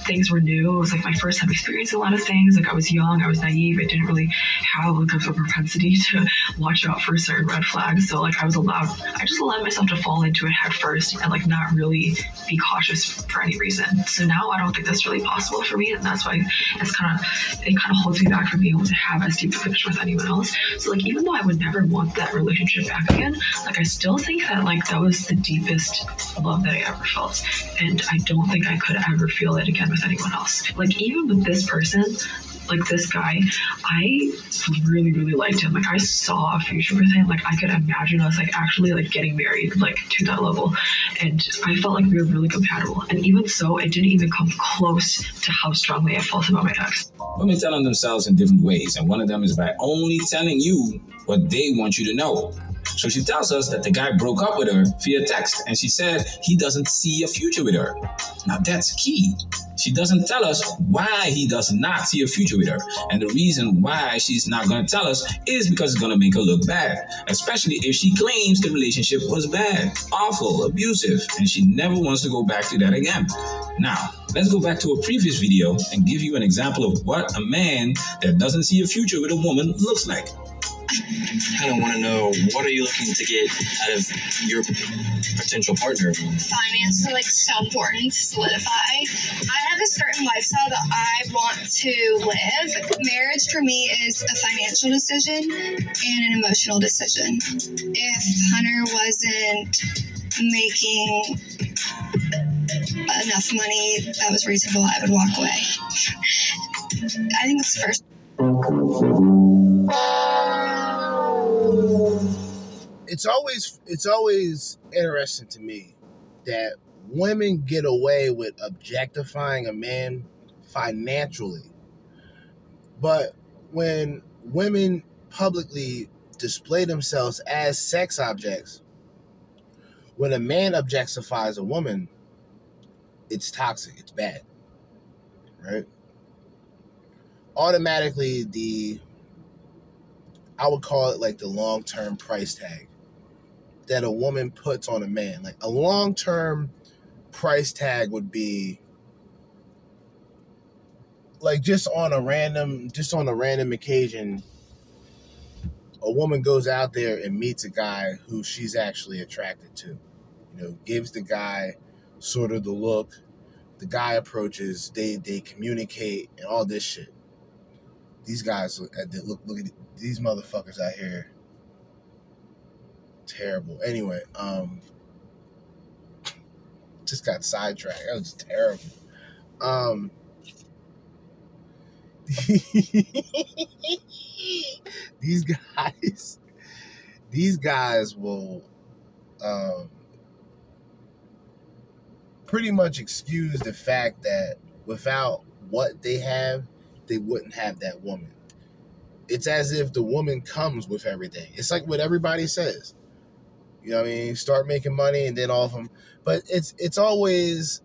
things were new. It was like my first time experiencing a lot of things. Like I was young, I was naive, I didn't really have like a propensity to watch out for certain red flags. So like I was allowed, I just allowed myself to fall into it head first and like not really be cautious for any reason. So now I don't think that's really possible for me, and that's why it's kind of it kind of holds me back from being able to have as deep a connection with anyone else. So like even though I would never want that relationship back again, like I still think that like that was the deepest love that I ever felt, and I don't think I could ever feel it again with anyone else. Like even with this person, like this guy, I really, really liked him. Like I saw a future with him. Like I could imagine us like actually like getting married like to that level. And I felt like we were really compatible. And even so, it didn't even come close to how strongly I felt about my ex. Women tell on themselves in different ways, and one of them is by only telling you what they want you to know. So she tells us that the guy broke up with her via text and she said he doesn't see a future with her. Now that's key. She doesn't tell us why he does not see a future with her. And the reason why she's not going to tell us is because it's going to make her look bad, especially if she claims the relationship was bad, awful, abusive, and she never wants to go back to that again. Now, let's go back to a previous video and give you an example of what a man that doesn't see a future with a woman looks like kind of want to know what are you looking to get out of your potential partner? Finance are like so important to solidify. I have a certain lifestyle that I want to live. Marriage for me is a financial decision and an emotional decision. If Hunter wasn't making enough money that was reasonable, I would walk away. I think that's the first. It's always it's always interesting to me that women get away with objectifying a man financially. But when women publicly display themselves as sex objects, when a man objectifies a woman, it's toxic, it's bad. Right? Automatically, the I would call it like the long term price tag that a woman puts on a man. Like a long term price tag would be like just on a random just on a random occasion a woman goes out there and meets a guy who she's actually attracted to. You know gives the guy sort of the look. The guy approaches. They they communicate and all this shit. These guys uh, look at look look at these motherfuckers out here terrible. Anyway um just got sidetracked. That was terrible. Um these guys these guys will um, pretty much excuse the fact that without what they have they wouldn't have that woman. It's as if the woman comes with everything. It's like what everybody says you know what i mean? Start making money and then all of them but it's it's always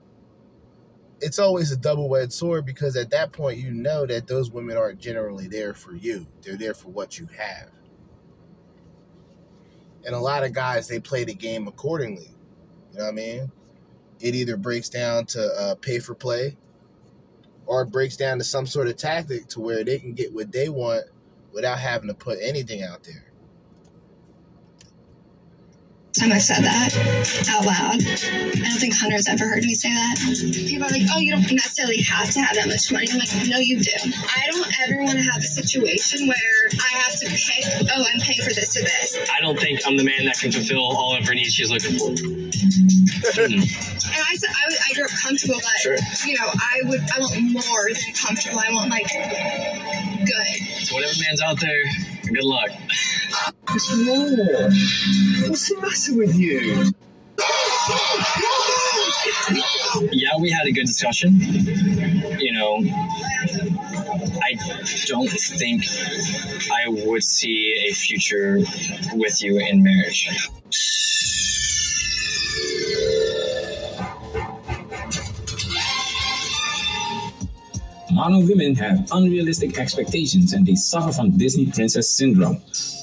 it's always a double-edged sword because at that point you know that those women aren't generally there for you. They're there for what you have. And a lot of guys they play the game accordingly. You know what i mean? It either breaks down to uh, pay for play or it breaks down to some sort of tactic to where they can get what they want without having to put anything out there time I've said that out loud. I don't think Hunter's ever heard me say that. People are like, oh, you don't necessarily have to have that much money. I'm like, no, you do. I don't ever want to have a situation where I have to pay, oh, I'm paying for this or this. I don't think I'm the man that can fulfill all of her needs she's looking for. And I said, I, I grew up comfortable, but, Sure. you know, I would, I want more than comfortable. I want, like, good. So whatever man's out there, good luck. What's wrong? What's the matter with you? Yeah, we had a good discussion. You know, I don't think I would see a future with you in marriage. Mono women have unrealistic expectations and they suffer from Disney princess syndrome.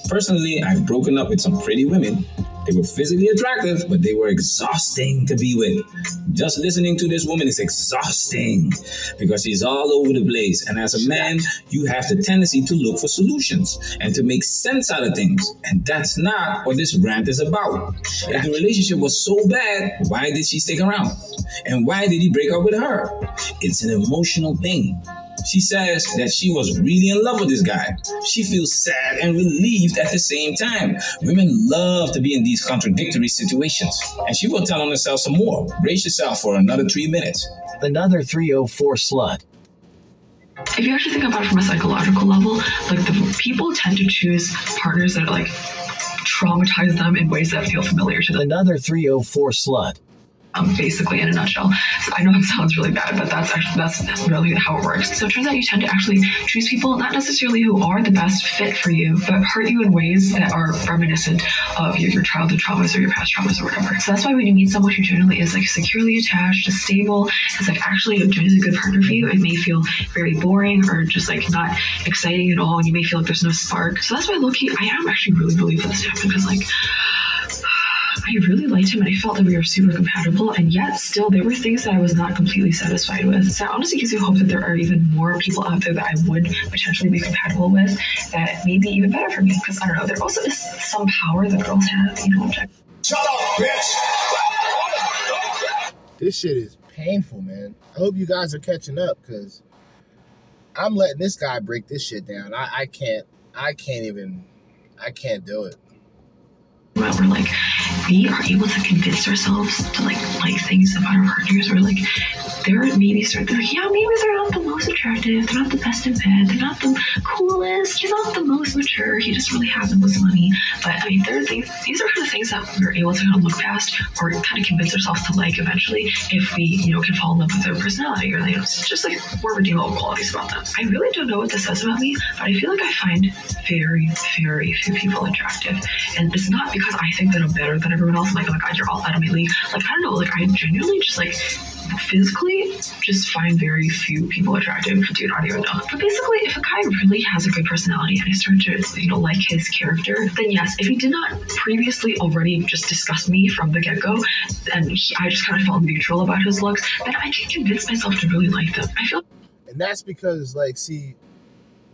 Personally, I've broken up with some pretty women. They were physically attractive, but they were exhausting to be with. Just listening to this woman is exhausting because she's all over the place. And as a man, you have the tendency to look for solutions and to make sense out of things. And that's not what this rant is about. If the relationship was so bad, why did she stick around? And why did he break up with her? It's an emotional thing. She says that she was really in love with this guy. She feels sad and relieved at the same time. Women love to be in these contradictory situations. And she will tell on herself some more. Brace yourself for another three minutes. Another 304 slut. if you actually think about it from a psychological level, like the people tend to choose partners that like traumatize them in ways that feel familiar to them. Another 304 slut. Um, basically, in a nutshell. So I know it sounds really bad, but that's actually that's really how it works. So it turns out you tend to actually choose people not necessarily who are the best fit for you, but hurt you in ways that are reminiscent of your, your childhood traumas or your past traumas or whatever. So that's why when you meet someone who generally is like securely attached, is stable, is like actually a genuinely good partner for you, it may feel very boring or just like not exciting at all, and you may feel like there's no spark. So that's why Loki, I am actually really relieved that this happened because like I really liked him and I felt that we were super compatible, and yet still there were things that I was not completely satisfied with. So that honestly gives you hope that there are even more people out there that I would potentially be compatible with that may be even better for me. Because I don't know, there also is some power that girls have, you know. Shut up, bitch! This shit is painful, man. I hope you guys are catching up because I'm letting this guy break this shit down. I, I can't, I can't even, I can't do it. Where we're like, we are able to convince ourselves to like like things about our partners, or like there are maybe they're like, yeah, maybe they're not the most attractive. They're not the best in bed. They're not the coolest. He's not the most mature. He just really has the most money. But I mean, there are things. These are kind of things that we're able to kind of look past or kind of convince ourselves to like eventually if we, you know, can fall in love with their personality or know, just like more redeemable qualities about them. I really don't know what this says about me, but I feel like I find very, very few people attractive, and it's not because I think that I'm better than everyone else. Like, oh my god, you're all out of my league. Like, I don't know. Like, I genuinely just like physically just find very few people attractive. Dude, I don't even know. But basically, if a guy really has a good personality and I start to, you know, like his character, then yes, if he did not previously already just disgust me from the get go, and he, I just kind of felt neutral about his looks, then I can convince myself to really like them. I feel and that's because like see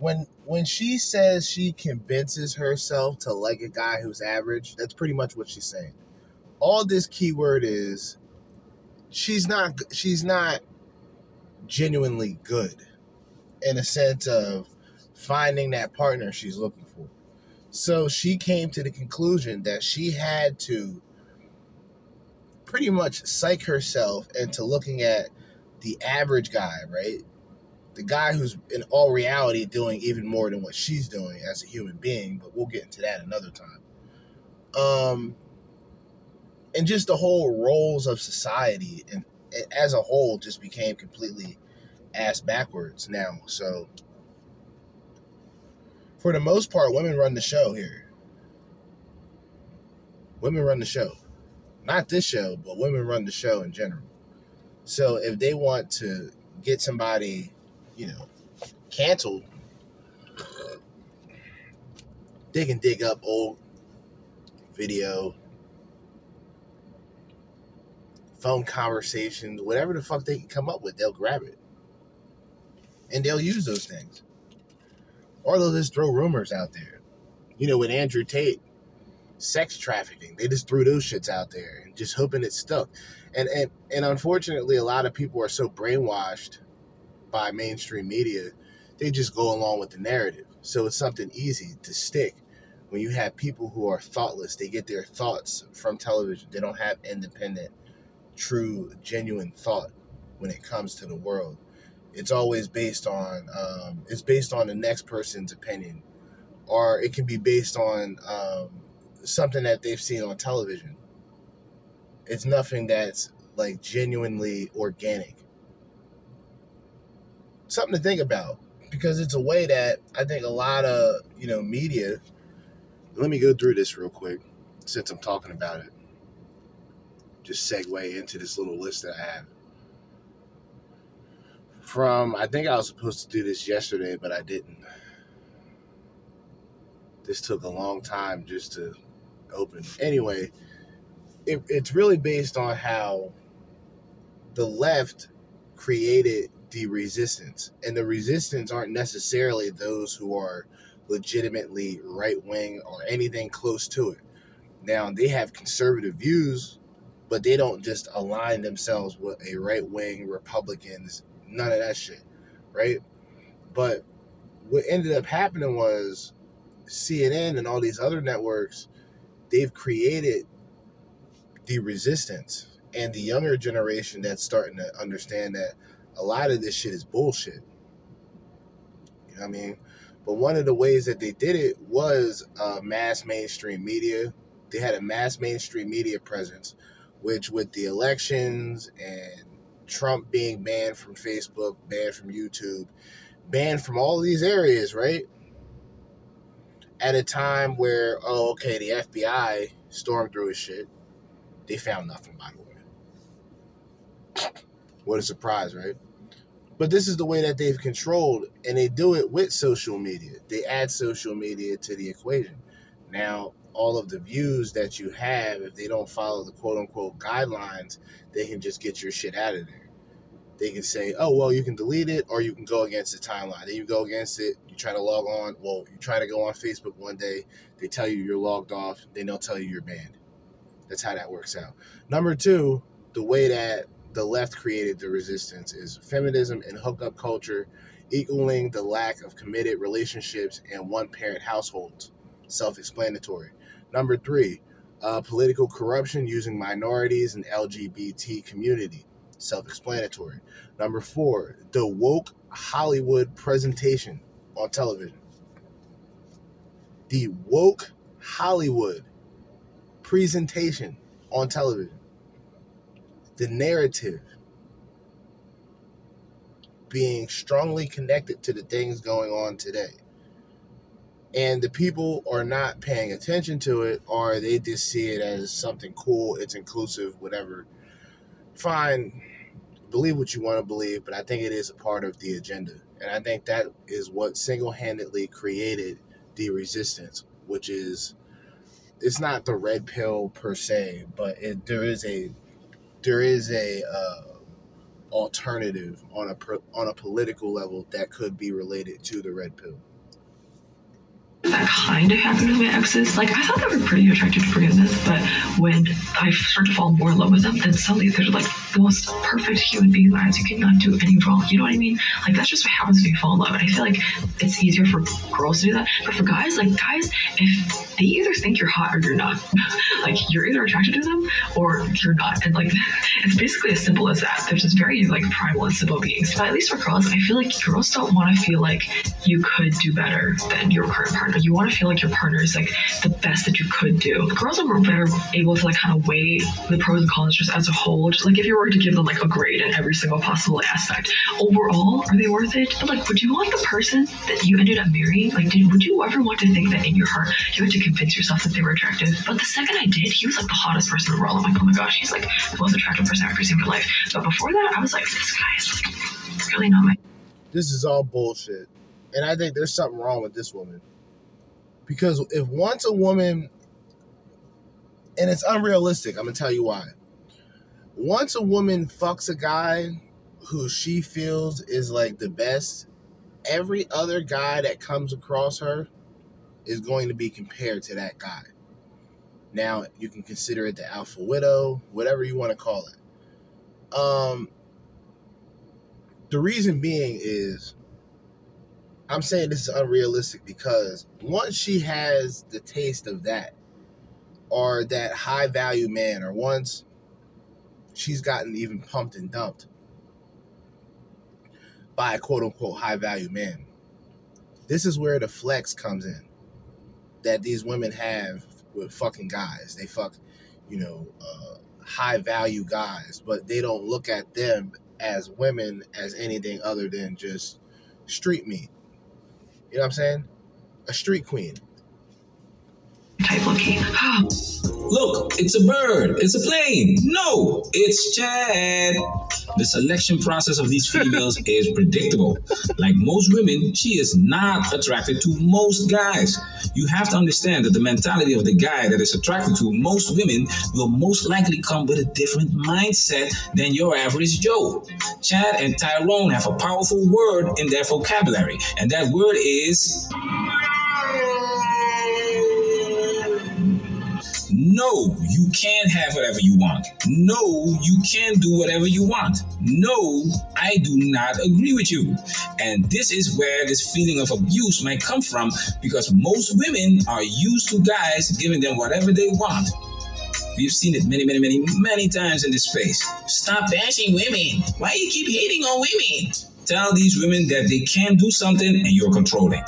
when when she says she convinces herself to like a guy who's average that's pretty much what she's saying. All this keyword is she's not she's not genuinely good in a sense of finding that partner she's looking for. So she came to the conclusion that she had to pretty much psych herself into looking at the average guy right the guy who's in all reality doing even more than what she's doing as a human being, but we'll get into that another time. Um, and just the whole roles of society and, and as a whole just became completely ass backwards now. So, for the most part, women run the show here. Women run the show. Not this show, but women run the show in general. So, if they want to get somebody you know, canceled, they can dig up old video, phone conversations, whatever the fuck they can come up with, they'll grab it. And they'll use those things. Or they'll just throw rumors out there. You know, with Andrew Tate, sex trafficking, they just threw those shits out there and just hoping it stuck. And and and unfortunately a lot of people are so brainwashed by mainstream media, they just go along with the narrative. So it's something easy to stick when you have people who are thoughtless. They get their thoughts from television. They don't have independent, true, genuine thought when it comes to the world. It's always based on um, it's based on the next person's opinion, or it can be based on um, something that they've seen on television. It's nothing that's like genuinely organic something to think about because it's a way that I think a lot of you know media. Let me go through this real quick since I'm talking about it. Just segue into this little list that I have. From I think I was supposed to do this yesterday, but I didn't. This took a long time just to open. Anyway, it, it's really based on how the left created the resistance. And the resistance aren't necessarily those who are legitimately right wing or anything close to it. Now, they have conservative views, but they don't just align themselves with a right wing Republicans, none of that shit, right? But what ended up happening was CNN and all these other networks, they've created the resistance and the younger generation that's starting to understand that a lot of this shit is bullshit. You know what I mean? But one of the ways that they did it was uh, mass mainstream media. They had a mass mainstream media presence, which with the elections and Trump being banned from Facebook, banned from YouTube, banned from all these areas, right? At a time where, oh, okay, the FBI stormed through his shit. They found nothing, by the way. What a surprise, right? But this is the way that they've controlled, and they do it with social media. They add social media to the equation. Now, all of the views that you have, if they don't follow the quote unquote guidelines, they can just get your shit out of there. They can say, oh, well, you can delete it or you can go against the timeline. Then you go against it, you try to log on. Well, you try to go on Facebook one day, they tell you you're logged off, then they'll tell you you're banned. That's how that works out. Number two, the way that the left created the resistance is feminism and hookup culture equaling the lack of committed relationships and one parent households. Self explanatory. Number three, uh, political corruption using minorities and LGBT community. Self explanatory. Number four, the woke Hollywood presentation on television. The woke Hollywood presentation on television. The narrative being strongly connected to the things going on today. And the people are not paying attention to it, or they just see it as something cool, it's inclusive, whatever. Fine, believe what you want to believe, but I think it is a part of the agenda. And I think that is what single handedly created the resistance, which is it's not the red pill per se, but it, there is a there is a uh, alternative on a pro- on a political level that could be related to the red pill. That kind of happened with my exes. Like I thought they were pretty attracted to forgiveness, but when I started to fall more in love with them, then suddenly they're like the most perfect human being lives. You cannot do any wrong. You know what I mean? Like that's just what happens when you fall in love. And I feel like it's easier for girls to do that, but for guys, like guys, if they either think you're hot or you're not, like you're either attracted to them or you're not, and like it's basically as simple as that. They're just very like primal and simple beings. But at least for girls, I feel like girls don't want to feel like you could do better than your current partner. You want to feel like your partner is like the best that you could do. Girls are better able to like kind of weigh the pros and cons just as a whole. Just like if you were to give them like a grade in every single possible aspect, overall, are they worth it? But like, would you want the person that you ended up marrying? Like, did would you ever want to think that in your heart you had to convince yourself that they were attractive? But the second I did, he was like the hottest person in the world. I'm like, oh my gosh, he's like the most attractive person I've ever seen in my life. But before that, I was like, this guy is like really not my This is all bullshit. And I think there's something wrong with this woman. Because if once a woman, and it's unrealistic, I'm going to tell you why. Once a woman fucks a guy who she feels is like the best, every other guy that comes across her is going to be compared to that guy. Now, you can consider it the alpha widow, whatever you want to call it. Um, the reason being is I'm saying this is unrealistic because once she has the taste of that, or that high value man, or once she's gotten even pumped and dumped by a quote unquote high value man, this is where the flex comes in that these women have with fucking guys. They fuck, you know, uh, high value guys, but they don't look at them as women as anything other than just street meat. You know what I'm saying? A street queen. Type looking. Look, it's a bird. It's a plane. No, it's Chad. The selection process of these females is predictable. Like most women, she is not attracted to most guys. You have to understand that the mentality of the guy that is attracted to most women will most likely come with a different mindset than your average Joe. Chad and Tyrone have a powerful word in their vocabulary, and that word is No, you can't have whatever you want. No, you can't do whatever you want. No, I do not agree with you. And this is where this feeling of abuse might come from because most women are used to guys giving them whatever they want. We've seen it many, many, many, many times in this space. Stop bashing women. Why you keep hating on women? Tell these women that they can do something and you're controlling.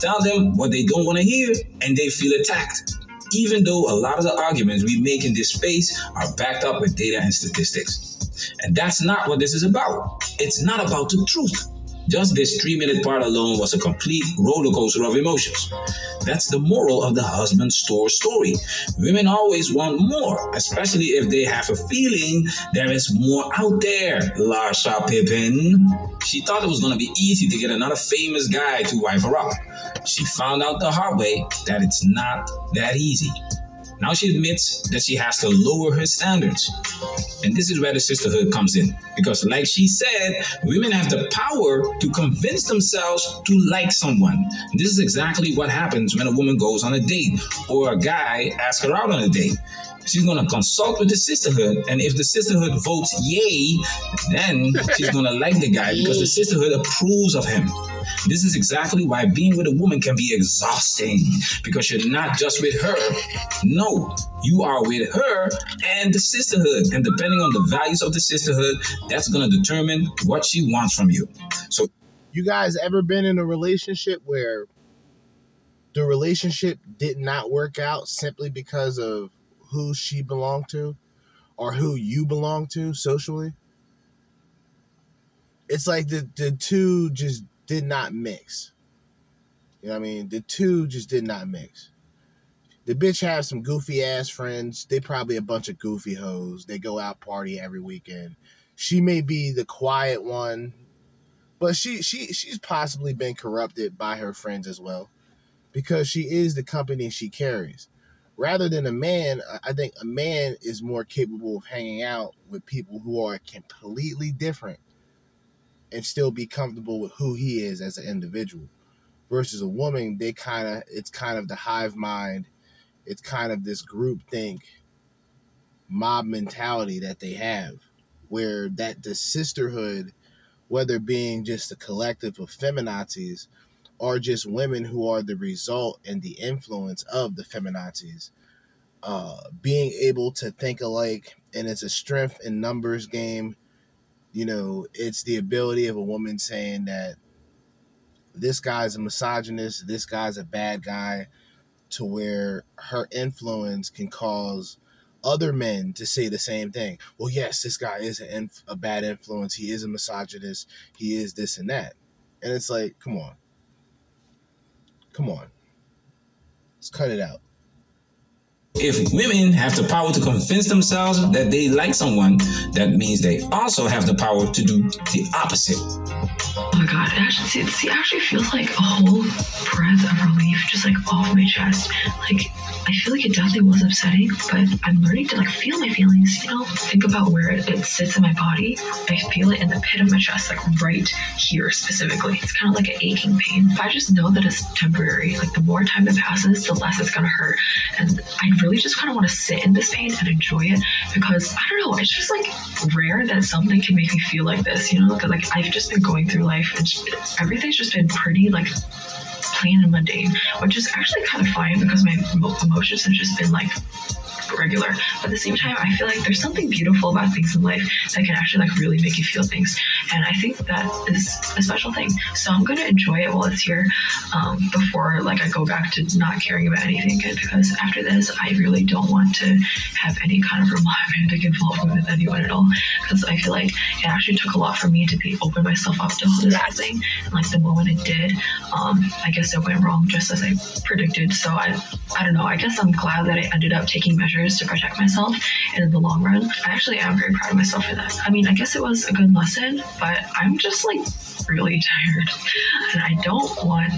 Tell them what they don't want to hear and they feel attacked even though a lot of the arguments we make in this space are backed up with data and statistics. And that's not what this is about. It's not about the truth. Just this three minute part alone was a complete roller coaster of emotions. That's the moral of the husband store story. Women always want more, especially if they have a feeling there is more out there, Larsa Pippen. She thought it was going to be easy to get another famous guy to wife her up. She found out the hard way that it's not that easy. Now she admits that she has to lower her standards. And this is where the sisterhood comes in. Because, like she said, women have the power to convince themselves to like someone. This is exactly what happens when a woman goes on a date or a guy asks her out on a date. She's gonna consult with the sisterhood, and if the sisterhood votes yay, then she's gonna like the guy because the sisterhood approves of him. This is exactly why being with a woman can be exhausting because you're not just with her. No, you are with her and the sisterhood. And depending on the values of the sisterhood, that's going to determine what she wants from you. So You guys ever been in a relationship where the relationship did not work out simply because of who she belonged to or who you belong to socially? It's like the, the two just did not mix. You know what I mean? The two just did not mix. The bitch has some goofy ass friends. They probably a bunch of goofy hoes. They go out party every weekend. She may be the quiet one, but she she she's possibly been corrupted by her friends as well, because she is the company she carries. Rather than a man, I think a man is more capable of hanging out with people who are completely different and still be comfortable with who he is as an individual. Versus a woman, they kind of it's kind of the hive mind it's kind of this group think mob mentality that they have where that the sisterhood whether being just a collective of feminazis or just women who are the result and the influence of the feminazis uh, being able to think alike and it's a strength in numbers game you know it's the ability of a woman saying that this guy's a misogynist this guy's a bad guy to where her influence can cause other men to say the same thing. Well, yes, this guy is inf- a bad influence. He is a misogynist. He is this and that. And it's like, come on. Come on. Let's cut it out. If women have the power to convince themselves that they like someone, that means they also have the power to do the opposite. Oh my god, it actually, see, it actually feels like a whole breath of relief just like off my chest. Like, I feel like it definitely was upsetting, but I'm learning to like feel my feelings, you know? Think about where it, it sits in my body. I feel it in the pit of my chest, like right here specifically. It's kind of like an aching pain. If I just know that it's temporary, like the more time that passes, the less it's gonna hurt. And I really just kind of want to sit in this pain and enjoy it because I don't know, it's just like rare that something can make me feel like this, you know? Because like I've just been going through life and everything's just been pretty like plain and mundane, which is actually kind of fine because my emotions have just been like regular. But at the same time, I feel like there's something beautiful about things in life that can actually like really make you feel things. And I think that is a special thing. So I'm gonna enjoy it while it's here um, before like I go back to not caring about anything again. Because after this, I really don't want to have any kind of romantic involvement with anyone at all. Because I feel like it actually took a lot for me to be open myself up to all this whole thing. And like the moment it did, um, I guess it went wrong just as I predicted. So I, I don't know. I guess I'm glad that I ended up taking measures to protect myself. And in the long run, I actually am very proud of myself for that. I mean, I guess it was a good lesson, but I'm just like really tired, and I don't want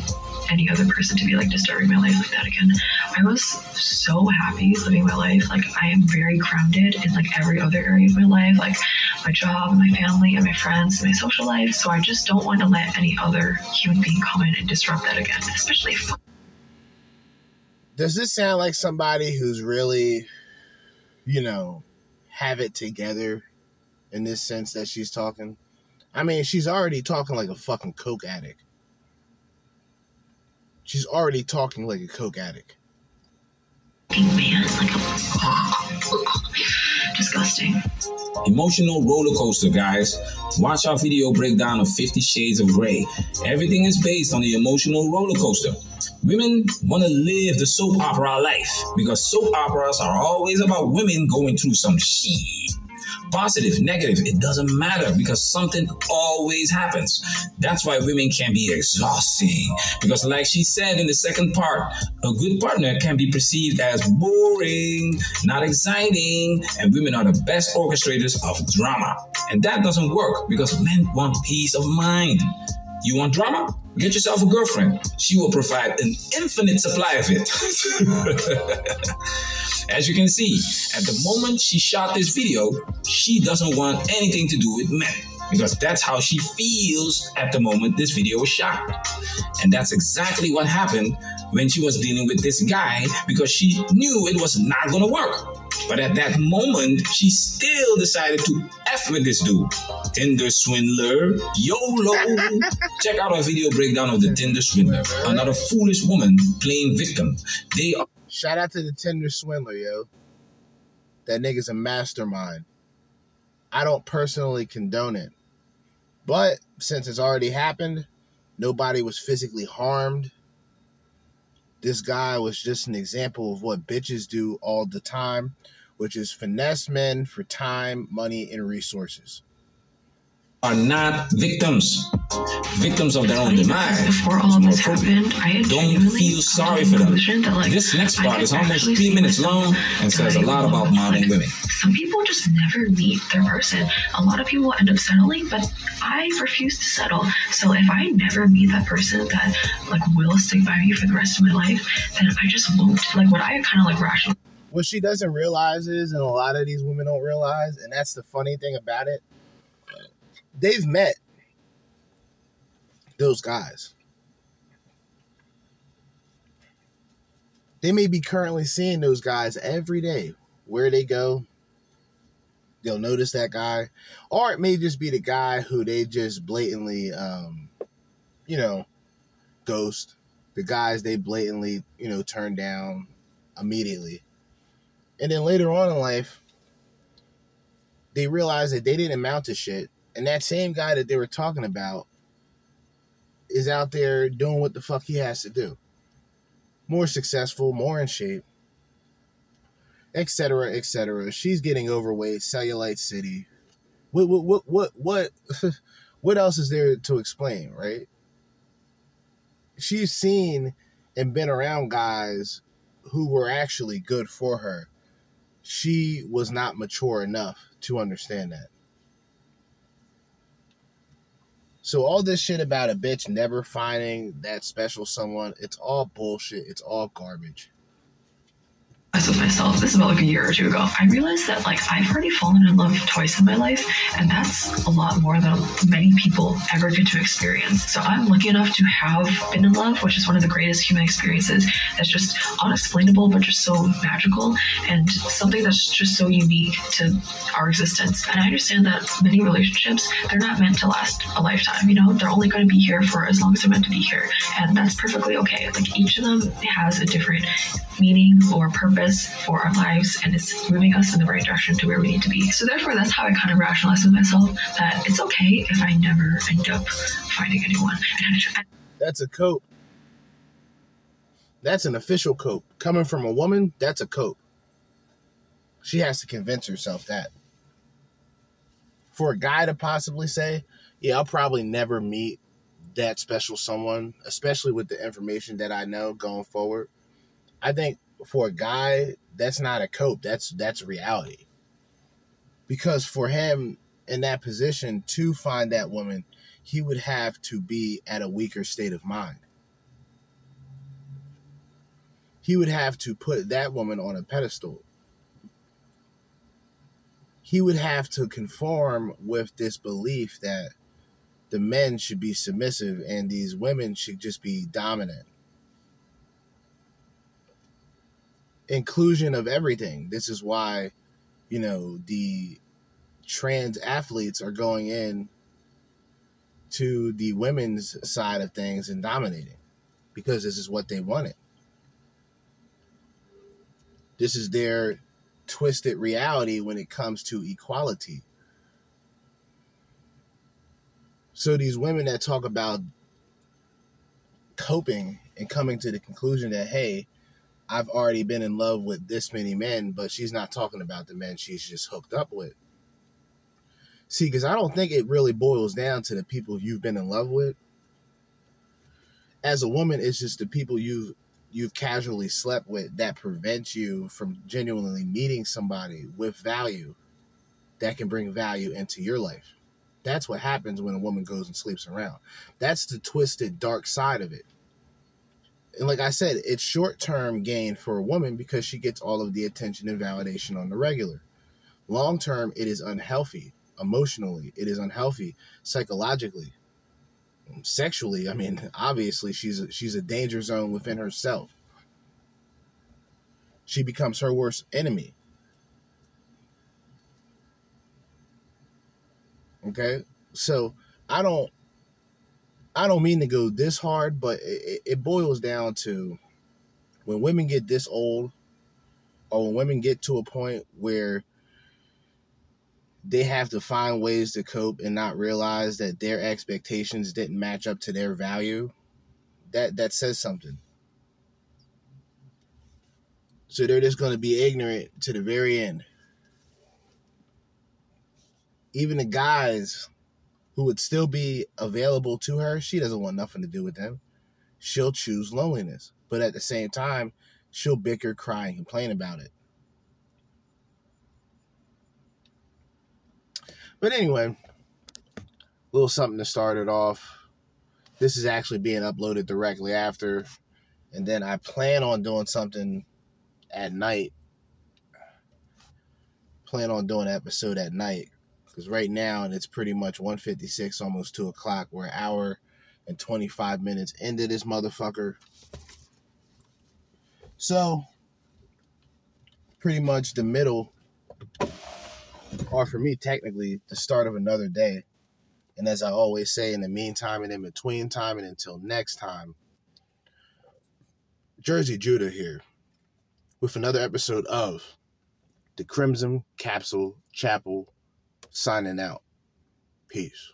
any other person to be like disturbing my life like that again. I was so happy living my life. Like I am very grounded in like every other area of my life, like my job, and my family, and my friends, and my social life. So I just don't want to let any other human being come in and disrupt that again, especially if Does this sound like somebody who's really, you know, have it together in this sense that she's talking? I mean, she's already talking like a fucking coke addict. She's already talking like a coke addict. Disgusting. Emotional roller coaster, guys. Watch our video breakdown of 50 Shades of Grey. Everything is based on the emotional roller coaster. Women want to live the soap opera life because soap operas are always about women going through some shit. Positive, negative, it doesn't matter because something always happens. That's why women can be exhausting. Because, like she said in the second part, a good partner can be perceived as boring, not exciting, and women are the best orchestrators of drama. And that doesn't work because men want peace of mind. You want drama? Get yourself a girlfriend. She will provide an infinite supply of it. As you can see, at the moment she shot this video, she doesn't want anything to do with men because that's how she feels at the moment this video was shot. And that's exactly what happened when she was dealing with this guy because she knew it was not going to work. But at that moment, she still decided to F with this dude. Tinder swindler, YOLO. Check out our video breakdown of the Tinder swindler. Another foolish woman playing victim. They are. Shout out to the Tinder swindler, yo. That nigga's a mastermind. I don't personally condone it. But since it's already happened, Nobody was physically harmed. This guy was just an example of what bitches do all the time, which is finesse men for time, money, and resources. Are not victims, victims of their own demise. Before all this happened, I had Don't feel sorry for them. that, like, This next part is almost three minutes long and says a lot about modern Like, women. Some people just never meet their person. A lot of people end up settling, but I refuse to settle. So if I never meet that person that like will stick by me for the rest of my life, then I just won't. Like what I kind of like rational. What she doesn't realize is, and a lot of these women don't realize, and that's the funny thing about it, they've met those guys. They may be currently seeing those guys every day. Where they go, they'll notice that guy. Or it may just be the guy who they just blatantly, um, you know, ghost. The guys they blatantly, you know, turn down immediately. And then later on in life, they realize that they didn't amount to shit. And that same guy that they were talking about is out there doing what the fuck he has to do. More successful, more in shape, etc., etc. She's getting overweight, cellulite city. What what what what what what else is there to explain, right? She's seen and been around guys who were actually good for her. She was not mature enough to understand that. So all this shit about a bitch never finding that special someone, it's all bullshit. It's all garbage. With myself. This is about like a year or two ago. I realized that like I've already fallen in love twice in my life, and that's a lot more than many people ever get to experience. So I'm lucky enough to have been in love, which is one of the greatest human experiences. That's just unexplainable, but just so magical, and something that's just so unique to our existence. And I understand that many relationships they're not meant to last a lifetime. You know, they're only going to be here for as long as they're meant to be here, and that's perfectly okay. Like each of them has a different meaning or purpose for our lives and it's moving us in the right direction to where we need to be. So therefore that's how I kind of rationalize with myself that it's okay if I never end up finding anyone. That's a cope. That's an official cope. Coming from a woman, that's a cope. She has to convince herself that. For a guy to possibly say, yeah, I'll probably never meet that special someone, especially with the information that I know going forward. I think for a guy, that's not a cope. That's that's reality. Because for him in that position to find that woman, he would have to be at a weaker state of mind. He would have to put that woman on a pedestal. He would have to conform with this belief that the men should be submissive and these women should just be dominant. Inclusion of everything. This is why, you know, the trans athletes are going in to the women's side of things and dominating because this is what they wanted. This is their twisted reality when it comes to equality. So these women that talk about coping and coming to the conclusion that hey, I've already been in love with this many men, but she's not talking about the men she's just hooked up with. See, because I don't think it really boils down to the people you've been in love with. As a woman, it's just the people you've you've casually slept with that prevents you from genuinely meeting somebody with value that can bring value into your life. That's what happens when a woman goes and sleeps around. That's the twisted, dark side of it and like I said, it's short term gain for a woman because she gets all of the attention and validation on the regular. Long term, it is unhealthy emotionally, it is unhealthy psychologically, sexually. I mean, obviously, she's a, she's a danger zone within herself. She becomes her worst enemy. Okay, so I don't I don't mean to go this hard, but it, it boils down to when women get this old, or when women get to a point where they have to find ways to cope and not realize that their expectations didn't match up to their value, that that says something. So they're just going to be ignorant to the very end. Even the guys who would still be available to her, she doesn't want nothing to do with them. She'll choose loneliness. But at the same time, she'll bicker, cry, and complain about it. But anyway, a little something to start it off. This is actually being uploaded directly after. And then I plan on doing something at night. Plan on doing an episode at night. Because right now, and it's pretty much 156, almost 2 o'clock. We're an hour and 25 minutes into this motherfucker. So, pretty much the middle, or for me, technically, the start of another day. And as I always say, in the meantime and in between time and until next time, Jerzee Judah here with another episode of the Crimson Capsule Chapel signing out. Peace.